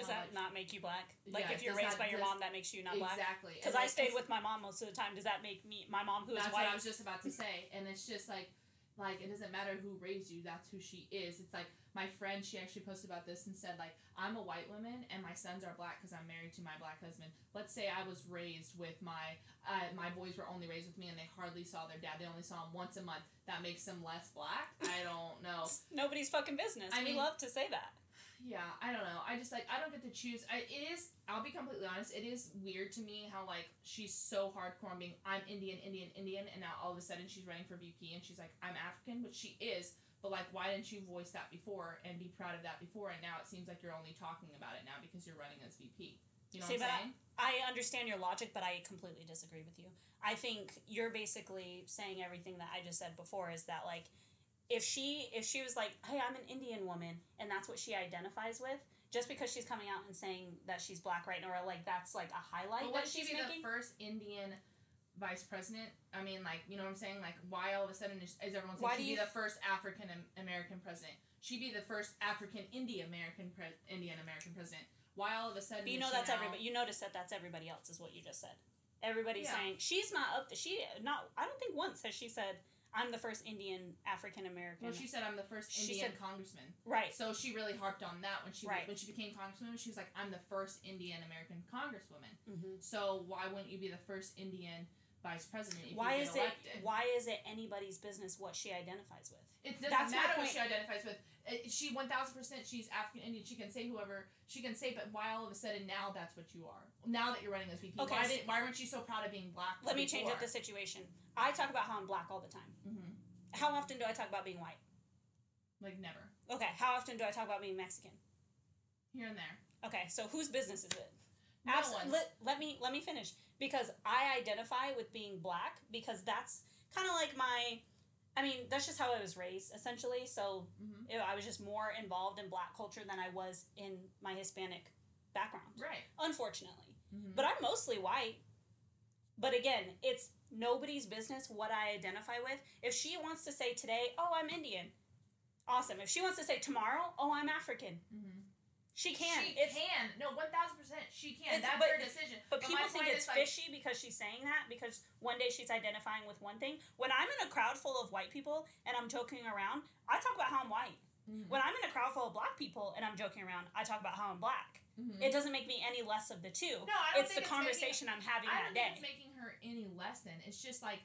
Does that much- not make you black? Like Yeah, if you're raised that- by your does- mom, that makes you not black. exactly? Because And, I like, stayed with my mom most of the time. Does that make me my mom who is That's white? what I was just about to say, and it's just like, like it doesn't matter who raised you. That's who she is. It's like my friend. She actually posted about this and said like, I'm a white woman and my sons are black because I'm married to my black husband. Let's say I was raised with my, uh, my boys were only raised with me and they hardly saw their dad. They only saw him once a month. That makes them less black. I don't know. Nobody's fucking business. I we mean- love to say that. Yeah, I don't know. I just like I don't get to choose. I, it is. I'll be completely honest. It is weird to me how like she's so hardcore on being I'm Indian, Indian, Indian, and now all of a sudden she's running for VP and she's like I'm African, which she is. But like, why didn't you voice that before and be proud of that before? And now it seems like you're only talking about it now because you're running as VP. You know See, what I'm saying? I understand your logic, but I completely disagree with you. I think you're basically saying everything that I just said before is that like if she if she was like, "Hey, I'm an Indian woman," and that's what she identifies with, just because she's coming out and saying that she's black right now, or like that's like a highlight But that wouldn't she be making. the first Indian vice president? I mean, like, you know what I'm saying? Like, why all of a sudden is, is everyone saying she'd be you the first African American president? She'd be the first African Indian American pre- Indian American president. Why all of a sudden? But you know that's now- everybody. You notice that that's everybody else is what you just said. Everybody's Yeah. saying she's not up. To, she not. I don't think once has she said I'm the first Indian African American. Well, she said I'm the first She Indian said- congressman. right. So she really harped on that when she Right. when she became congresswoman. She was like, "I'm the first Indian American congresswoman." Mm-hmm. So why wouldn't you be the first Indian vice president if Why you is get it? Why is it anybody's business what she identifies with? It doesn't That's matter what she identifies with. She one thousand percent she's African Indian. She can say whoever she can say, but why all of a sudden now that's what you are? Now that you're running as VP, Okay, why did why weren't you so proud of being black? Let me change up the situation. I talk about how I'm black all the time. Mhm. How often do I talk about being white? Like never Okay. How often do I talk about being Mexican? here and there. Okay. So whose business is it? No let, let me let me finish because I identify with being black because that's kind of like my I mean that's just how I was raised essentially so Mhm. you know, I was just more involved in black culture than I was in my Hispanic background Right. unfortunately Mhm. but I'm mostly white but again it's nobody's business what I identify with if she wants to say today oh I'm Indian awesome if she wants to say tomorrow oh I'm African Mhm. She can She it's can. No, one thousand percent. She can. That's but- her decision. But my people think it's is, like, fishy because she's saying that because one day she's identifying with one thing. When I'm in a crowd full of white people and I'm joking around, I talk about how I'm white. Mhm. When I'm in a crowd full of black people and I'm joking around, I talk about how I'm black. Mhm. It doesn't make me any less of the two. No, I don't it's the it's conversation I'm having I that don't day. think it's making her any less than. It's just like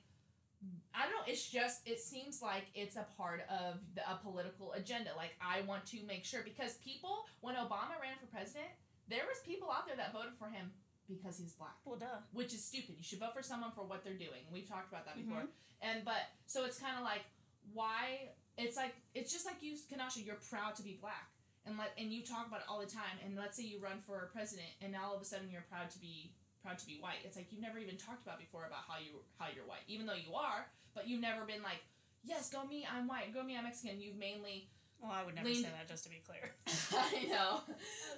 I don't know. It's just it seems like it's a part of the, a political agenda. Like I want to make sure because people when Obama ran for president, there was people out there that voted for him because he's black, well, duh. which is stupid. You should vote for someone for what they're doing. We've talked about that before. Mhm. And but so it's kind of like why it's like it's just like you, Kanasha. You're proud to be black. And let and you talk about it all the time. And let's say you run for president, and now all of a sudden you're proud to be proud to be white. It's like you've never even talked about before about how you how you're white, even though you are. But you've never been like, yes, go me, I'm white. Go me, I'm Mexican. You've mainly, Well, I would never Lean- say that just to be clear. I know,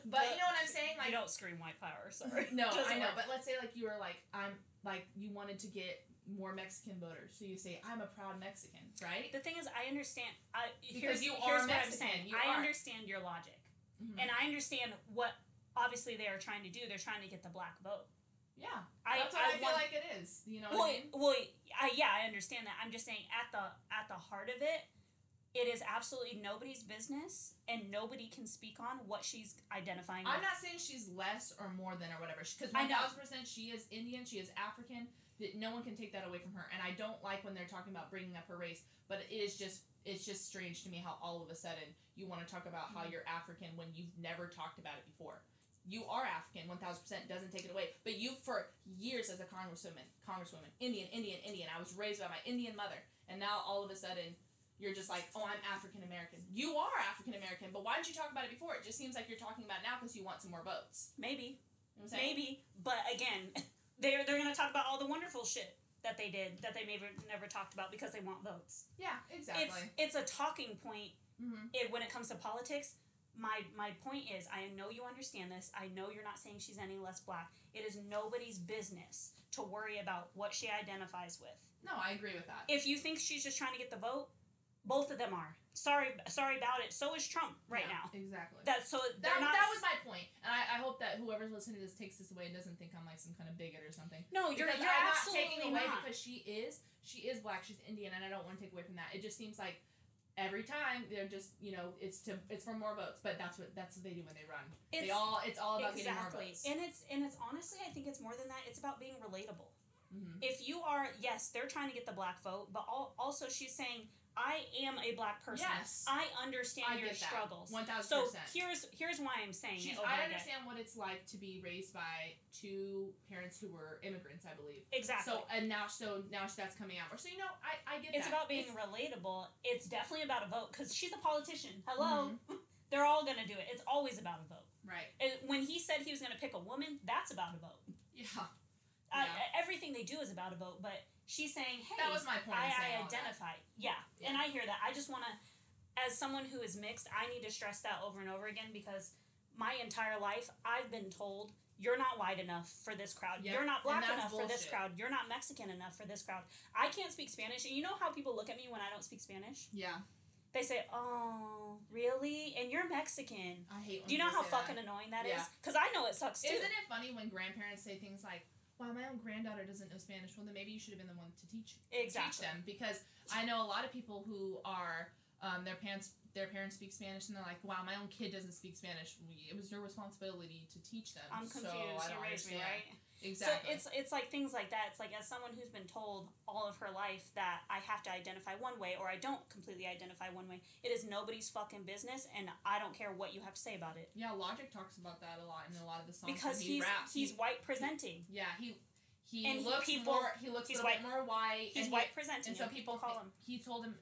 but you know what I'm saying. Like, you don't scream white power, sorry. no, I know. work. But let's say like you were like, I'm like you wanted to get more Mexican voters, so you say I'm a proud Mexican, right? The thing is, I understand. I, Because you are Mexican, I understand your logic. Mhm. And I understand what obviously they are trying to do. They're trying to get the black vote. Yeah, I, that's what I, feel want- like it is. You know well, what I mean? well, I, yeah, I understand that. I'm just saying at the at the heart of it, it is absolutely nobody's business, and nobody can speak on what she's identifying. I'm with. not saying she's less or more than or whatever. Because I know. thousand percent she is Indian, she is African. That no one can take that away from her. And I don't like when they're talking about bringing up her race. But it is just it's just strange to me how all of a sudden you want to talk about how Mhm. you're African when you've never talked about it before. You are African, one thousand percent doesn't take it away. But you for years as a congresswoman, congresswoman, Indian, Indian, Indian. I was raised by my Indian mother, and now all of a sudden you're just like, oh, I'm African American. You are African American, but why didn't you talk about it before? It just seems like you're talking about it now because you want some more votes. maybe, You know maybe, but again, they're they're gonna talk about all the wonderful shit that they did that they maybe never talked about because they want votes. Yeah, exactly. It's it's a talking point mm-hmm. it, when it comes to politics, my my point is, I know you understand this. I know you're not saying she's any less black. It is nobody's business to worry about what she identifies with. No, I agree with that. If you think she's just trying to get the vote, both of them are. Sorry, sorry about it. So is Trump right Yeah, now. Exactly. That so that, not. that was my point, and I, I hope that whoever's listening to this takes this away and doesn't think I'm like some kind of bigot or something. no, you're because you're I'm not taking away not. because she is she is black, she's Indian, and I don't want to take away from that. It just seems like every time they're just you know it's to it's for more votes, but that's what that's what they do when they run. they It's- all it's all about getting more votes. and it's and it's honestly, I think it's more than that. It's about being relatable. Mhm. if you are yes they're trying to get the black vote but al- also she's saying i am a black person Yes. i understand I your struggles One thousand so here's here's why i'm saying She's, it I understand what it's like to be raised by two parents who were immigrants, I believe. exactly So and now, so now that's coming out. So you know, I, I get that. it's that. about being It's- relatable it's definitely about a vote because she's a politician hello Mm-hmm. they're all gonna do it it's always about a vote Right. It- when he said he was going to pick a woman, that's about a vote. Yeah. Uh, everything they do is about a vote, but she's saying, "Hey, That was my point I, I identify." Yeah. Yeah. and I hear that. I just want to, as someone who is mixed, I need to stress that over and over again because my entire life I've been told you're not white enough for this crowd. Yep, You're not black enough for this crowd. You're not Mexican enough for this crowd. I can't speak Spanish. And you know how people look at me when I don't speak Spanish? Yeah. They say, "Oh, really? And you're Mexican." I hate. Do you know how fucking that. annoying that is? Yeah. Because I know it sucks too. Isn't it funny when grandparents say things like, "Wow, my own granddaughter doesn't know Spanish." Well, then maybe you should have been the one to teach teach them because I know a lot of people who are um, their parents their parents speak Spanish and they're like, "Wow, my own kid doesn't speak Spanish." It was your responsibility to teach them. I'm So confused. I you don't raised me, right? Exactly. So it's it's like things like that. It's like as someone who's been told all of her life that I have to identify one way or I don't completely identify one way. It is nobody's fucking business, and I don't care what you have to say about it yeah, Logic talks about that a lot in a lot of the songs. because he he's raps. he's He- white presenting. yeah he he And he- looks people- more he looks a little white- bit more white. He's white he, presenting. and so people call him. He told him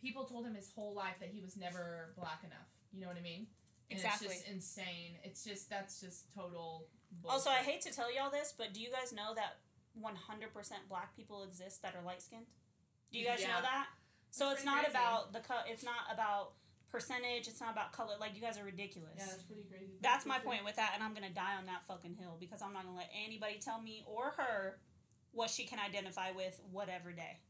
people told him his whole life that he was never black enough. You know what I mean? And Exactly. It's just insane. It's just that's just total. Bullshit. Also, I hate to tell y'all this, but do you guys know that 100% black people exist that are light skinned? Do you guys Yeah. know that? So That's it's not crazy. about the co- it's not about percentage, it's not about color. Like you guys are ridiculous. Yeah, that's pretty crazy. That's my point with that, and I'm gonna die on that fucking hill because I'm not gonna let anybody tell me or her what she can identify with whatever day.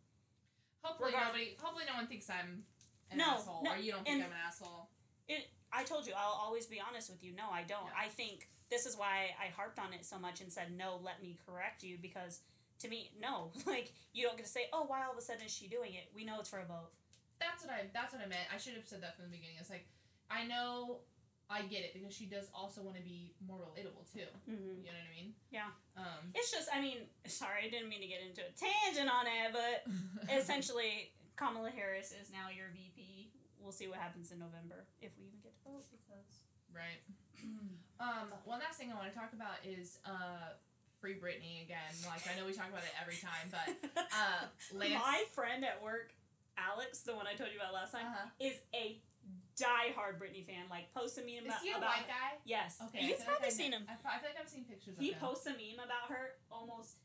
Hopefully Regard- nobody. Hopefully no one thinks I'm an No, asshole, no, or you don't think I'm an asshole. It. I told you I'll always be honest with you. No, I don't. Yeah. I think this is why I harped on it so much and said no. Let me correct you because to me, no. Like you don't get to say, oh, why all of a sudden is she doing it? We know it's for a vote. That's what I. That's what I meant. I should have said that from the beginning. It's like, I know, I get it because she does also want to be more relatable too. Mm-hmm. You know what I mean? Yeah. Um. It's just, I mean, sorry, I didn't mean to get into a tangent on it, but essentially, Kamala Harris is now your VP. We'll see what happens in November if we even get to vote because. Right. Um, one last thing I want to talk about is uh, Free Britney again. Like I know we talk about it every time, but uh, Lance. My friend at work, Alex, the one I told you about last time, Uh-huh. is a diehard Britney fan. Like, posts a meme Is about. he a about white guy? Yes. Okay. You've feel like probably seen him. I, feel like I've seen pictures He of him. He posts a meme about her almost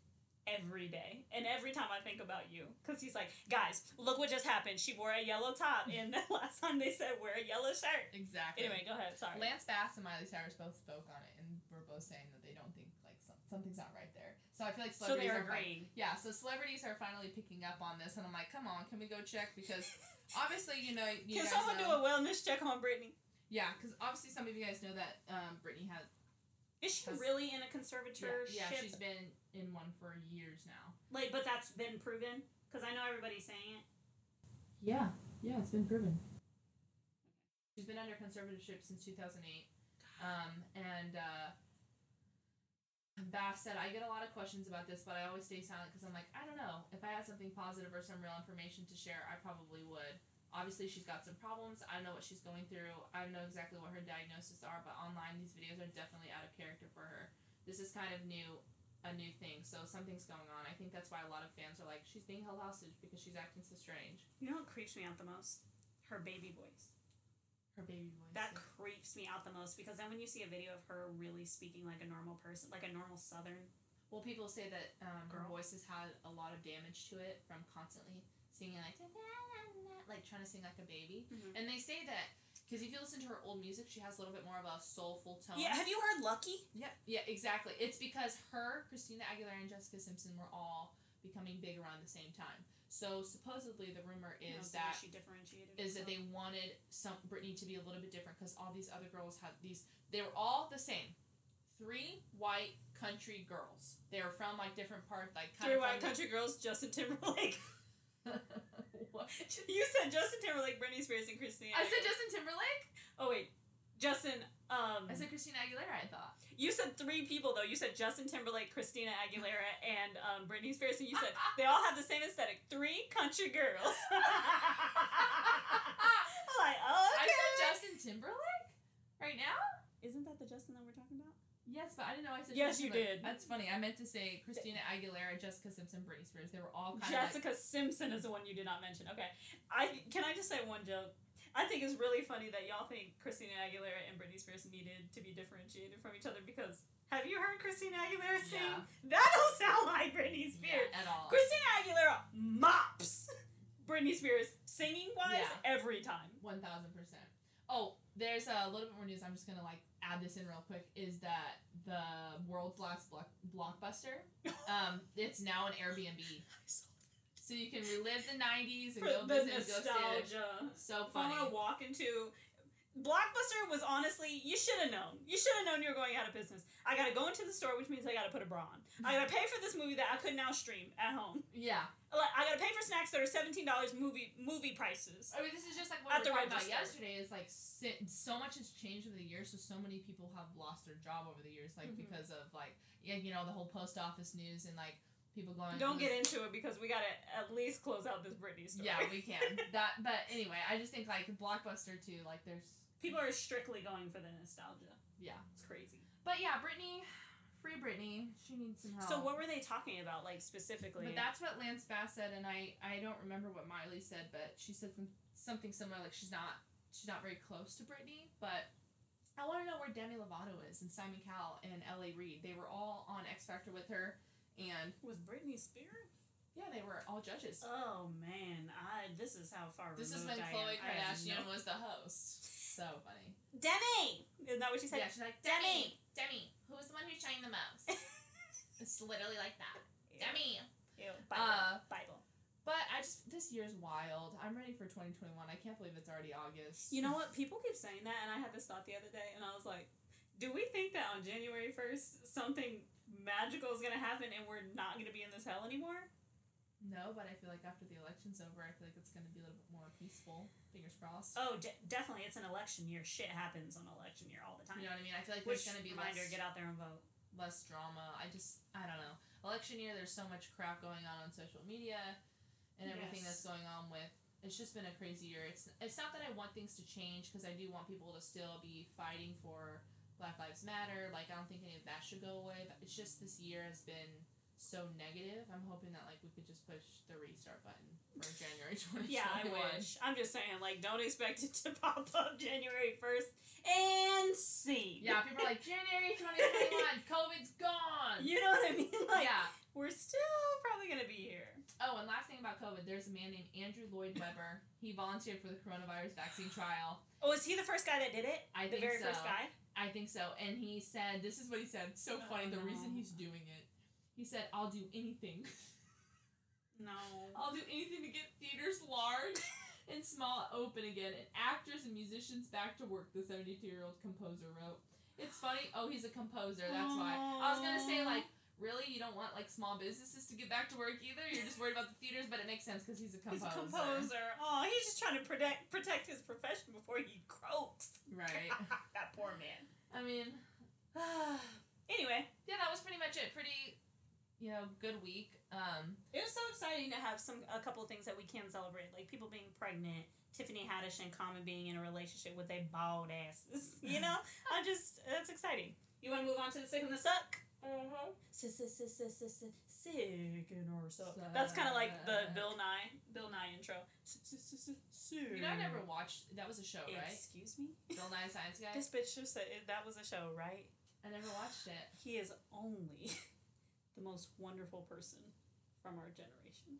every day. And every time I think about you. Because he's like, guys, look what just happened. She wore a yellow top. And the last time they said wear a yellow shirt. Exactly. Anyway, go ahead. Sorry. Lance Bass and Miley Cyrus both spoke on it, and were both saying that they don't think like some, something's not right there. So I feel like celebrities they're are agreeing. Yeah, so celebrities are finally picking up on this, and I'm like, come on, can we go check? Because obviously, you know, you Can someone know, do a wellness check on Britney? Yeah, because obviously some of you guys know that um, Britney has. Is she Has- really in a Yeah, conservatorship? yeah, she's been in one for years now. like, but that's been proven because I know everybody's saying it. Yeah, yeah, it's been proven. She's been under conservatorship since 2008. Um, and uh, Bass said, I get a lot of questions about this, but I always stay silent because I'm like, I don't know. If I had something positive or some real information to share, I probably would. Obviously, she's got some problems. I don't know what she's going through. I don't know exactly what her diagnoses are, but online, these videos are definitely out of character for her. This is kind of new, a new thing, so something's going on. I think that's why a lot of fans are like, she's being held hostage because she's acting so strange. You know what creeps me out the most? Her baby voice. Her baby voice. That yeah. creeps me out the most because then when you see a video of her really speaking like a normal person, like a normal Southern, Well, people say that um, her voice has had a lot of damage to it from constantly singing like like trying to sing like a baby. Mhm. And they say that because if you listen to her old music, she has a little bit more of a soulful tone. yeah. Have you heard Lucky? Yeah, yeah, exactly. It's because her, Christina Aguilera, and Jessica Simpson were all becoming big around the same time. So supposedly the rumor No, is so that she differentiated. is that they wanted some Britney to be a little bit different because all these other girls had these. They were all the same, three white country girls. They were from like different parts, like kind Three of white country girls, Justin Timberlake. what? you said Justin Timberlake, Britney Spears, and Christina. I said Justin Timberlake. Oh wait, Justin. Um, I said Christina Aguilera. I thought. you said three people though. You said Justin Timberlake, Christina Aguilera, and um, Britney Spears, and you said they all have the same aesthetic. Three country girls. I'm like, oh, I said Justin Timberlake. Right now. Isn't that the Justin that we're? Yes, but I didn't know I said. Yes, Justin you did. That's funny. I meant to say Christina Aguilera, Jessica Simpson, Britney Spears. They were all kind of Jessica Simpson is the one you did not mention. Okay, I can I just say one joke. I think it's really funny that y'all think Christina Aguilera and Britney Spears needed to be differentiated from each other because have you heard Christina Aguilera sing? Yeah. That don't sound like Britney Spears. Yeah, at all. Christina Aguilera mops Britney Spears singing wise Yeah. every time. One thousand percent. Oh, there's a little bit more news. I'm just gonna like add this in real quick. Is that the world's last block- blockbuster? Um, it's now an Airbnb, so you can relive the '90s and For go the visit and go stay. nostalgia. So If I want to walk into Blockbuster was honestly you should have known. You should have known you were going out of business. I gotta go into the store, which means I gotta put a bra on. I gotta pay for this movie that I could now stream at home. Yeah. I gotta pay for snacks that are seventeen dollars movie movie prices. I mean, this is just like what At we were talking about yesterday. Is like so much has changed over the years. So so many people have lost their job over the years, like Mhm. because of like yeah, you know, the whole post office news and like people going. Don't get into it because we gotta at least close out this Britney story. Yeah, we can. that, but anyway, I just think like Blockbuster too. Like there's people are strictly going for the nostalgia. yeah, It's crazy. but yeah, Britney, free Britney. She needs some help. So what were they talking about, like specifically? But that's what Lance Bass said, and I I don't remember what Miley said, but she said some, something similar. Like she's not she's not very close to Britney, but I want to know where Demi Lovato is and Simon Cowell and L.A. Reid. They were all on X Factor with her, and was Britney Spears. yeah, they were all judges. Oh man, I this is how far this is when I Khloe am. Kardashian no- was the host. So funny. Demi. Isn't that what she said? yeah, she's like Demi. Demi, who's the one who's shining the most? it's literally like that. Demi. Ew. Bible. Uh, Bible. But I just this year's wild. I'm ready for 2021. I can't believe it's already August. You know what? People keep saying that, and I had this thought the other day, and I was like, "Do we think that on January first something magical is gonna happen, and we're not gonna be in this hell anymore?" No, but I feel like after the election's over, I feel like it's going to be a little bit more peaceful. Fingers crossed. Oh, de- definitely. It's an election year. Shit happens on election year all the time. You know what I mean? I feel like Which there's going to be reminder, less, get out there and vote. less drama. I just, I don't know. Election year, there's so much crap going on on social media and everything Yes. that's going on with. It's just been a crazy year. It's it's not that I want things to change because I do want people to still be fighting for Black Lives Matter. Like I don't think any of that should go away. But it's just this year has been so negative. I'm hoping that like we could just push the restart button for January 2021. Yeah, I wish. I'm just saying, like, don't expect it to pop up January first and see. Yeah, people are like January 2021, COVID's gone. You know what I mean? Like, yeah. we're still probably gonna be here. Oh, and last thing about COVID, there's a man named Andrew Lloyd Webber. He volunteered for the coronavirus vaccine trial. Oh, is he the first guy that did it? I the think very so. first guy. I think so. And he said, this is what he said. So Oh, funny. The no. reason he's doing it. He said, I'll do anything. No. I'll do anything to get theaters large and small open again, and actors and musicians back to work. The 72 year old composer wrote. It's funny. Oh, he's a composer. That's why. I was gonna say like, really, you don't want like small businesses to get back to work either. You're just worried about the theaters, but it makes sense because he's a He's composer. a composer. Oh, he's just trying to protect protect his profession before he croaks. Right. that poor man. I mean, anyway, yeah, that was pretty much it. Pretty, you know, good week. Um, it was so exciting to have some a couple of things that we can celebrate, like people being pregnant, Tiffany Haddish and Common being in a relationship with a bald asses. You know, I just that's exciting. You want to move on to the sick and the suck? Mm-hmm. Sick and or suck. That's kind of like the Bill Nye Bill Nye intro. you know, I never watched. That was a show, right? Excuse me. Bill Nye the Science Guy. This bitch just said that was a show, right? I never watched it. He is only the most wonderful person from our generation.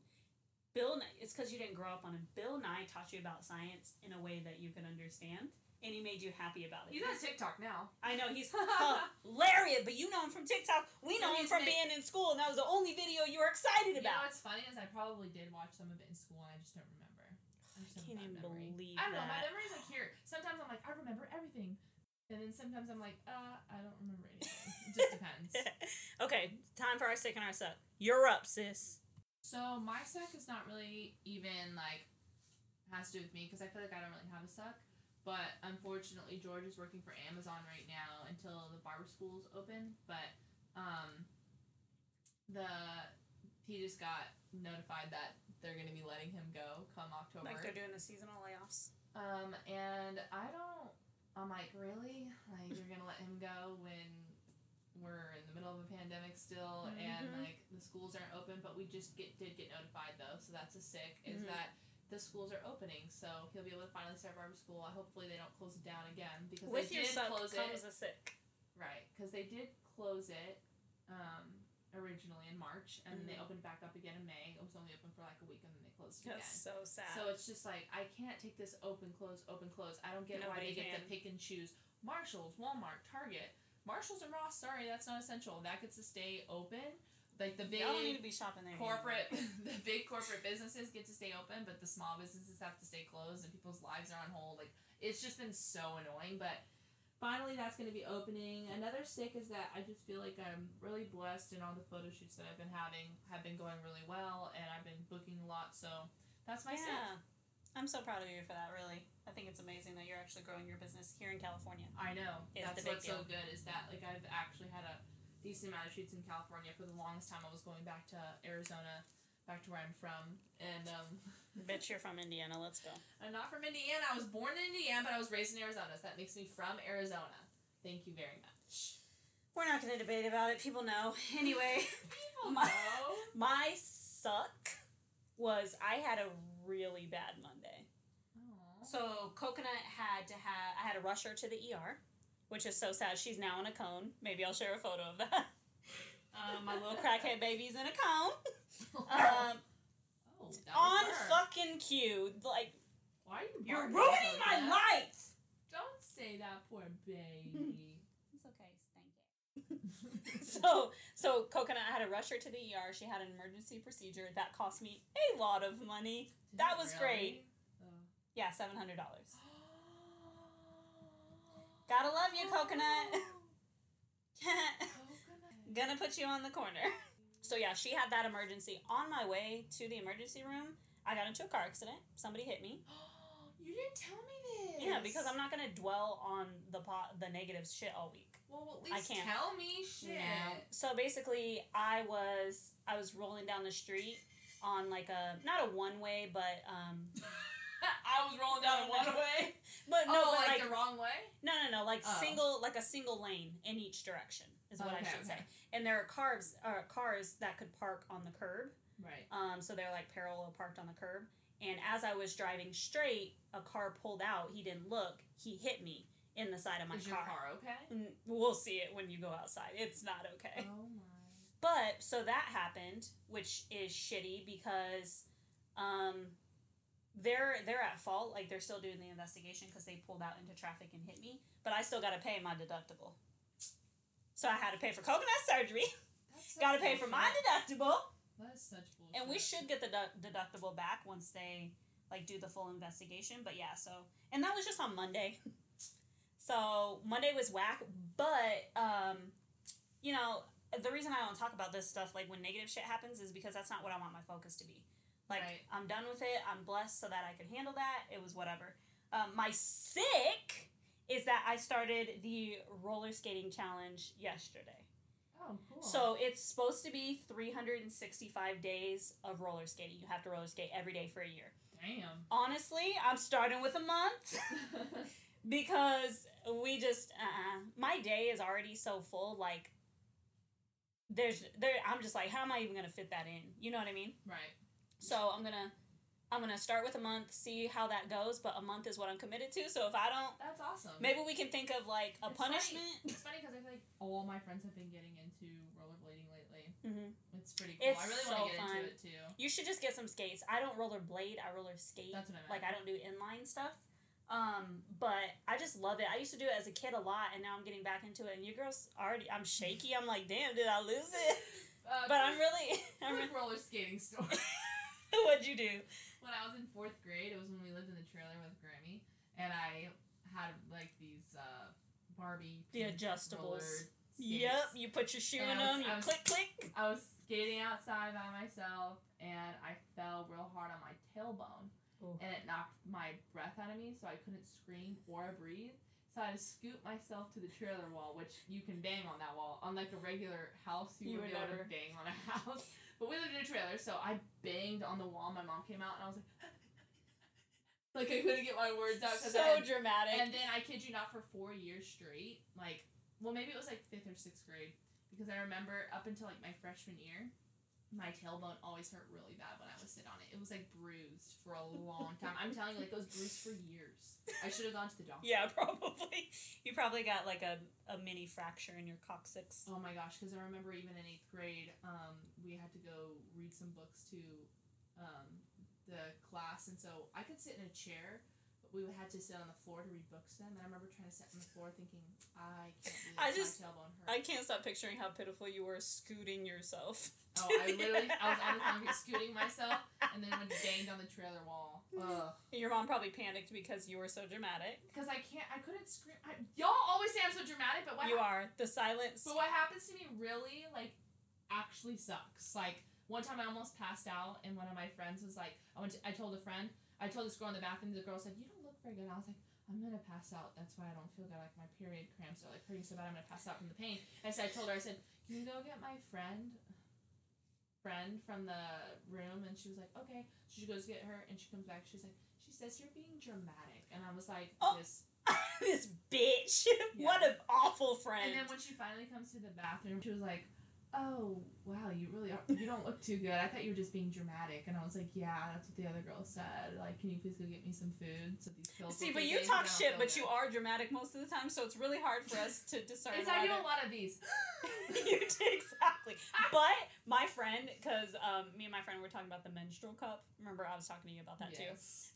Bill Nye, it's because you didn't grow up on him. Bill Nye taught you about science in a way that you can understand, and he made you happy about it. He's on TikTok now. I know he's hilarious, but you know him from TikTok. We know him from being in school, and that was the only video you were excited about. You know what's funny is I probably did watch some of it in school and I just don't remember. I just I can't even memory. believe I don't know. My memory's like here. Sometimes I'm like I remember everything, and then sometimes I'm like uh I don't remember anything. It just depends. okay, time for our sick and our suck. You're up, sis. So my suck is not really even like has to do with me because I feel like I don't really have a suck. But unfortunately, George is working for Amazon right now until the barber school's open. But um, the he just got notified that they're gonna be letting him go come October. Like they're doing the seasonal layoffs. Um, and I don't. I'm like, really? Like, you're gonna let him go when we're in the middle of a pandemic still, and Mhm. like the schools aren't open. But we just get did get notified though, so that's a sick. Is Mhm. that the schools are opening, so he'll be able to finally start barber school. Hopefully, they don't close it down again because With they your did close comes it. a sick. Right, because they did close it um, originally in March, and then they mm-hmm. opened back up again in May. It was only open for like a week, and then they closed it That's again. so sad. So it's just like I can't take this open close open close. I don't get why Nobody they get to pick and choose. Marshalls, Walmart, Target, Marshalls and Ross. Sorry, that's not essential. That gets to stay open. Like the big Y'all don't need to be shopping there. corporate, the big corporate businesses get to stay open, but the small businesses have to stay closed, and people's lives are on hold. Like it's just been so annoying, but. Finally, that's going to be opening. Another stick is that I just feel like I'm really blessed, and all the photo shoots that I've been having have been going really well, and I've been booking a lot. So that's my stick. Yeah. I'm so proud of you for that, really. I think it's amazing that you're actually growing your business here in California. I know. That's what's so good is that like I've actually had a decent amount of shoots in California for the longest time. I was going back to Arizona, back to where I'm from, and um, Bitch, you're from Indiana. Let's go. I'm not from Indiana. I was born in Indiana, but I was raised in Arizona, so that makes me from Arizona. Thank you very much. We're not going to debate about it. People know. Anyway, People My- know. my suck was I had a really bad Monday. Aw. So Coconut had to have I had to rush her to the ER, which is so sad. She's now in a cone. Maybe I'll share a photo of that. Um, my little crackhead baby's in a cone. Um, oh, on her. fucking cue. Like Why are you? you're ruining my bad? life. Don't say that, poor baby. It's okay, thank you. so so Coconut I had to rush her to the ER. She had an emergency procedure that cost me a lot of money. Did That was really? great. Oh. Yeah, seven hundred dollars. Gotta love you, Coconut. Coconut. Gonna put you on the corner. So yeah, she had that emergency. On my way to the emergency room, I got into a car accident. Somebody hit me. you didn't tell me this. Yeah, because I'm not gonna dwell on the po- the negative shit all week. Well, at I least can't. tell me shit. No. So basically, I was I was rolling down the street on like a not a one way, but um, I was rolling down a one way. but no, oh, but like, like, the wrong way. no, no, no, like Oh. single like a single lane in each direction is what I should okay. say. And there are cars uh, cars that could park on the curb. Right. Um, so they're like parallel parked on the curb. And as I was driving straight, a car pulled out. He didn't look. He hit me in the side of my Is your car okay? We'll see it when you go outside. It's not okay. Oh my. But so that happened, which is shitty because um, they're they're at fault. Like they're still doing the investigation because they pulled out into traffic and hit me. But I still got to pay my deductible. So I had to pay for coconut surgery. Got to pay for my deductible. That's such bullshit. And we should get the du- deductible back once they like do the full investigation. But yeah, so and that was just on Monday. so Monday was whack, but um, you know the reason I don't talk about this stuff like when negative shit happens is because that's not what I want my focus to be. Like Right. I'm done with it. I'm blessed so that I could handle that. It was whatever. Um, my sick is that I started the roller skating challenge yesterday. Oh, cool. So it's supposed to be 365 days of roller skating. You have to roller skate every day for a year. damn. Honestly, I'm starting with a month because we just uh my day is already so full like there's there I'm just like how am I even going to fit that in? You know what I mean? right. So I'm going to I'm to start with a month, see how that goes, but a month is what I'm committed to. So if I don't That's awesome. maybe we can think of like a It's funny. punishment. It's funny because I feel like all my friends have been getting into rollerblading lately. Mhm. It's pretty cool. It's I really so want to get fun. into it too. You should just get some skates. I don't rollerblade. I roller skate. That's what I meant. Like I don't do inline stuff. Um, but I just love it. I used to do it as a kid a lot, and now I'm getting back into it. And you girls already, I'm shaky. I'm like, damn, did I lose it? Uh, But I'm really, I'm quick really roller skating story. what'd you do? When I was in fourth grade, it was when we lived in the trailer with Grammy, and I had like these uh, Barbie The adjustables. Yep, you put your shoe in And I was- them. You was- click, click. I was skating outside by myself, and I fell real hard on my tailbone, Ooh. and it knocked my breath out of me, so I couldn't scream or breathe. So I had to scoot myself to the trailer wall, which you can bang on that wall. Unlike a regular house, you, You would would never. to bang on a house. But we lived in a trailer, so I banged on the wall. My mom came out, and I was like, like I couldn't get my words out because I was So dramatic. and then I kid you not, for four years straight, like, well, maybe it was like fifth or sixth grade, because I remember up until like my freshman year, my tailbone always hurt really bad when I would sit on it. It was like bruised for a long time. I'm telling you, like it was bruised for years. I should have gone to the doctor. Yeah, probably. You probably got like a, a mini fracture in your coccyx. Oh my gosh, because I remember even in eighth grade, um, we had to go read some books to um, the class, and so I could sit in a chair, but we had to sit on the floor to read books then. And I remember trying to sit on the floor thinking, I can't do this. I just- my tailbone hurts. I can't stop picturing how pitiful you were scooting yourself. Oh, I literally, I was on the concrete scooting myself, and then went banged on the trailer wall. Ugh. Your mom probably panicked because you were so dramatic. Because I can't, I couldn't scream. I, y'all always say I'm so dramatic, but what? You hap- are. The silence. But what happens to me really, like, actually sucks. Like one time, I almost passed out, and one of my friends was like, I went, to, I told a friend, I told this girl in the bathroom. The girl said, "You don't look very good." I was like. I'm gonna pass out. That's why I don't feel good. Like my period cramps are like hurting so bad. I'm gonna pass out from the pain. And so I told her, I said, "Can you go get my friend, friend from the room?" And she was like, "Okay." So she goes get her, and she comes back. She's like, "She says you're being dramatic," and I was like, Oh. "This." this bitch. What an awful friend. And then when she finally comes to the bathroom, she was like, "Oh, wow, you really are, you don't look too good. I thought you were just being dramatic." And I was like, "Yeah, that's what the other girl said. Like, can you please go get me some food so these pills." See, but you talk shit, but feel you are dramatic most of the time, so it's really hard for us to discern. good." It's I do a lot of these. My friend, because um, me and my friend were talking about the menstrual cup. Remember, I was talking to you about that too.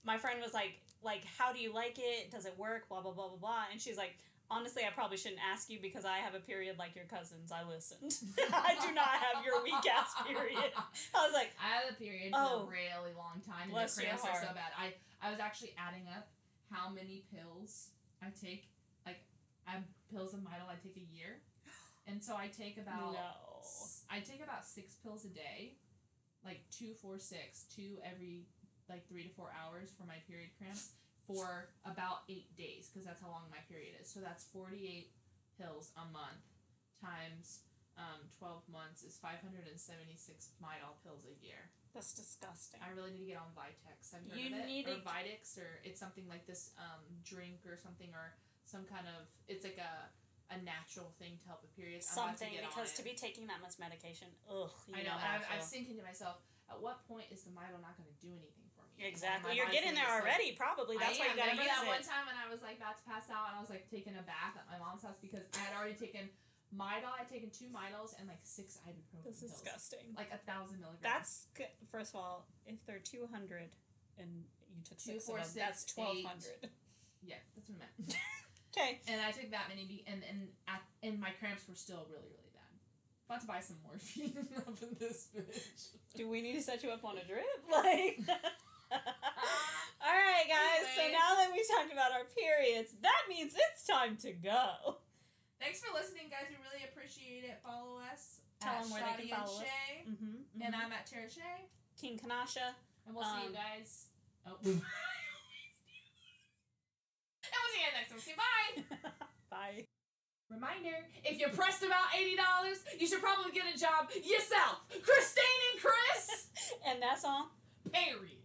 My friend was like, like, how do you like it? Does it work? Blah blah blah blah blah. And she's like, honestly, I probably shouldn't ask you because I have a period like your cousins. I listened. I do not have your weak ass period. I was like, I had a period Oh. for a really long time, and Bless the your cramps are so bad. I I was actually adding up how many pills I take. Like, I have pills of Midol I take a year, and so I take about no. I take about six pills a day, like two, four, six, two every like three to four hours for my period cramps for about eight days because that's how long my period is. So that's forty eight pills a month times um, twelve months is five hundred and seventy six Midol pills a year. That's disgusting. I really need to get on Vitex. Have you heard You of it? need or Vitex, or it's something like this um, drink or something, or some kind of. It's like a a natural thing to help with periods. I'm Something to get because to be taking that much medication, ugh. You I know, and I've, how I I've thinking to myself, at what point is the Midol not going to do anything for me? Exactly. You're getting there already, probably. That's I why you gotta get it. I Remember use that it. one time when I was like about to pass out and I was like taking a bath at my mom's house because I had already taken Midol. I'd taken two Midols and like six ibuprofen That's pills, disgusting. like a thousand milligrams. That's good. First of all, if they're two hundred and you took Two, six four, of them, that's twelve hundred. yeah, that's what I meant. Okay. and I took that many, be- and and at, and my cramps were still really really bad. About to buy some morphine up in this bitch. Do we need to set you up on a drip? Like. All right, guys. So now that we talked about our periods, that means it's time to go. Thanks for listening, guys. We really appreciate it. Follow us. Tell them where they can Shawty and follow us. Shea. Mm-hmm. And I'm at Tara Shay. King Kanasha. And we'll see you Um, guys. Oh. And we'll see you next time. Okay, bye. Bye. Reminder: If you're pressed about eighty dollars, you should probably get a job yourself. Christine and Chris. And that's all. Period.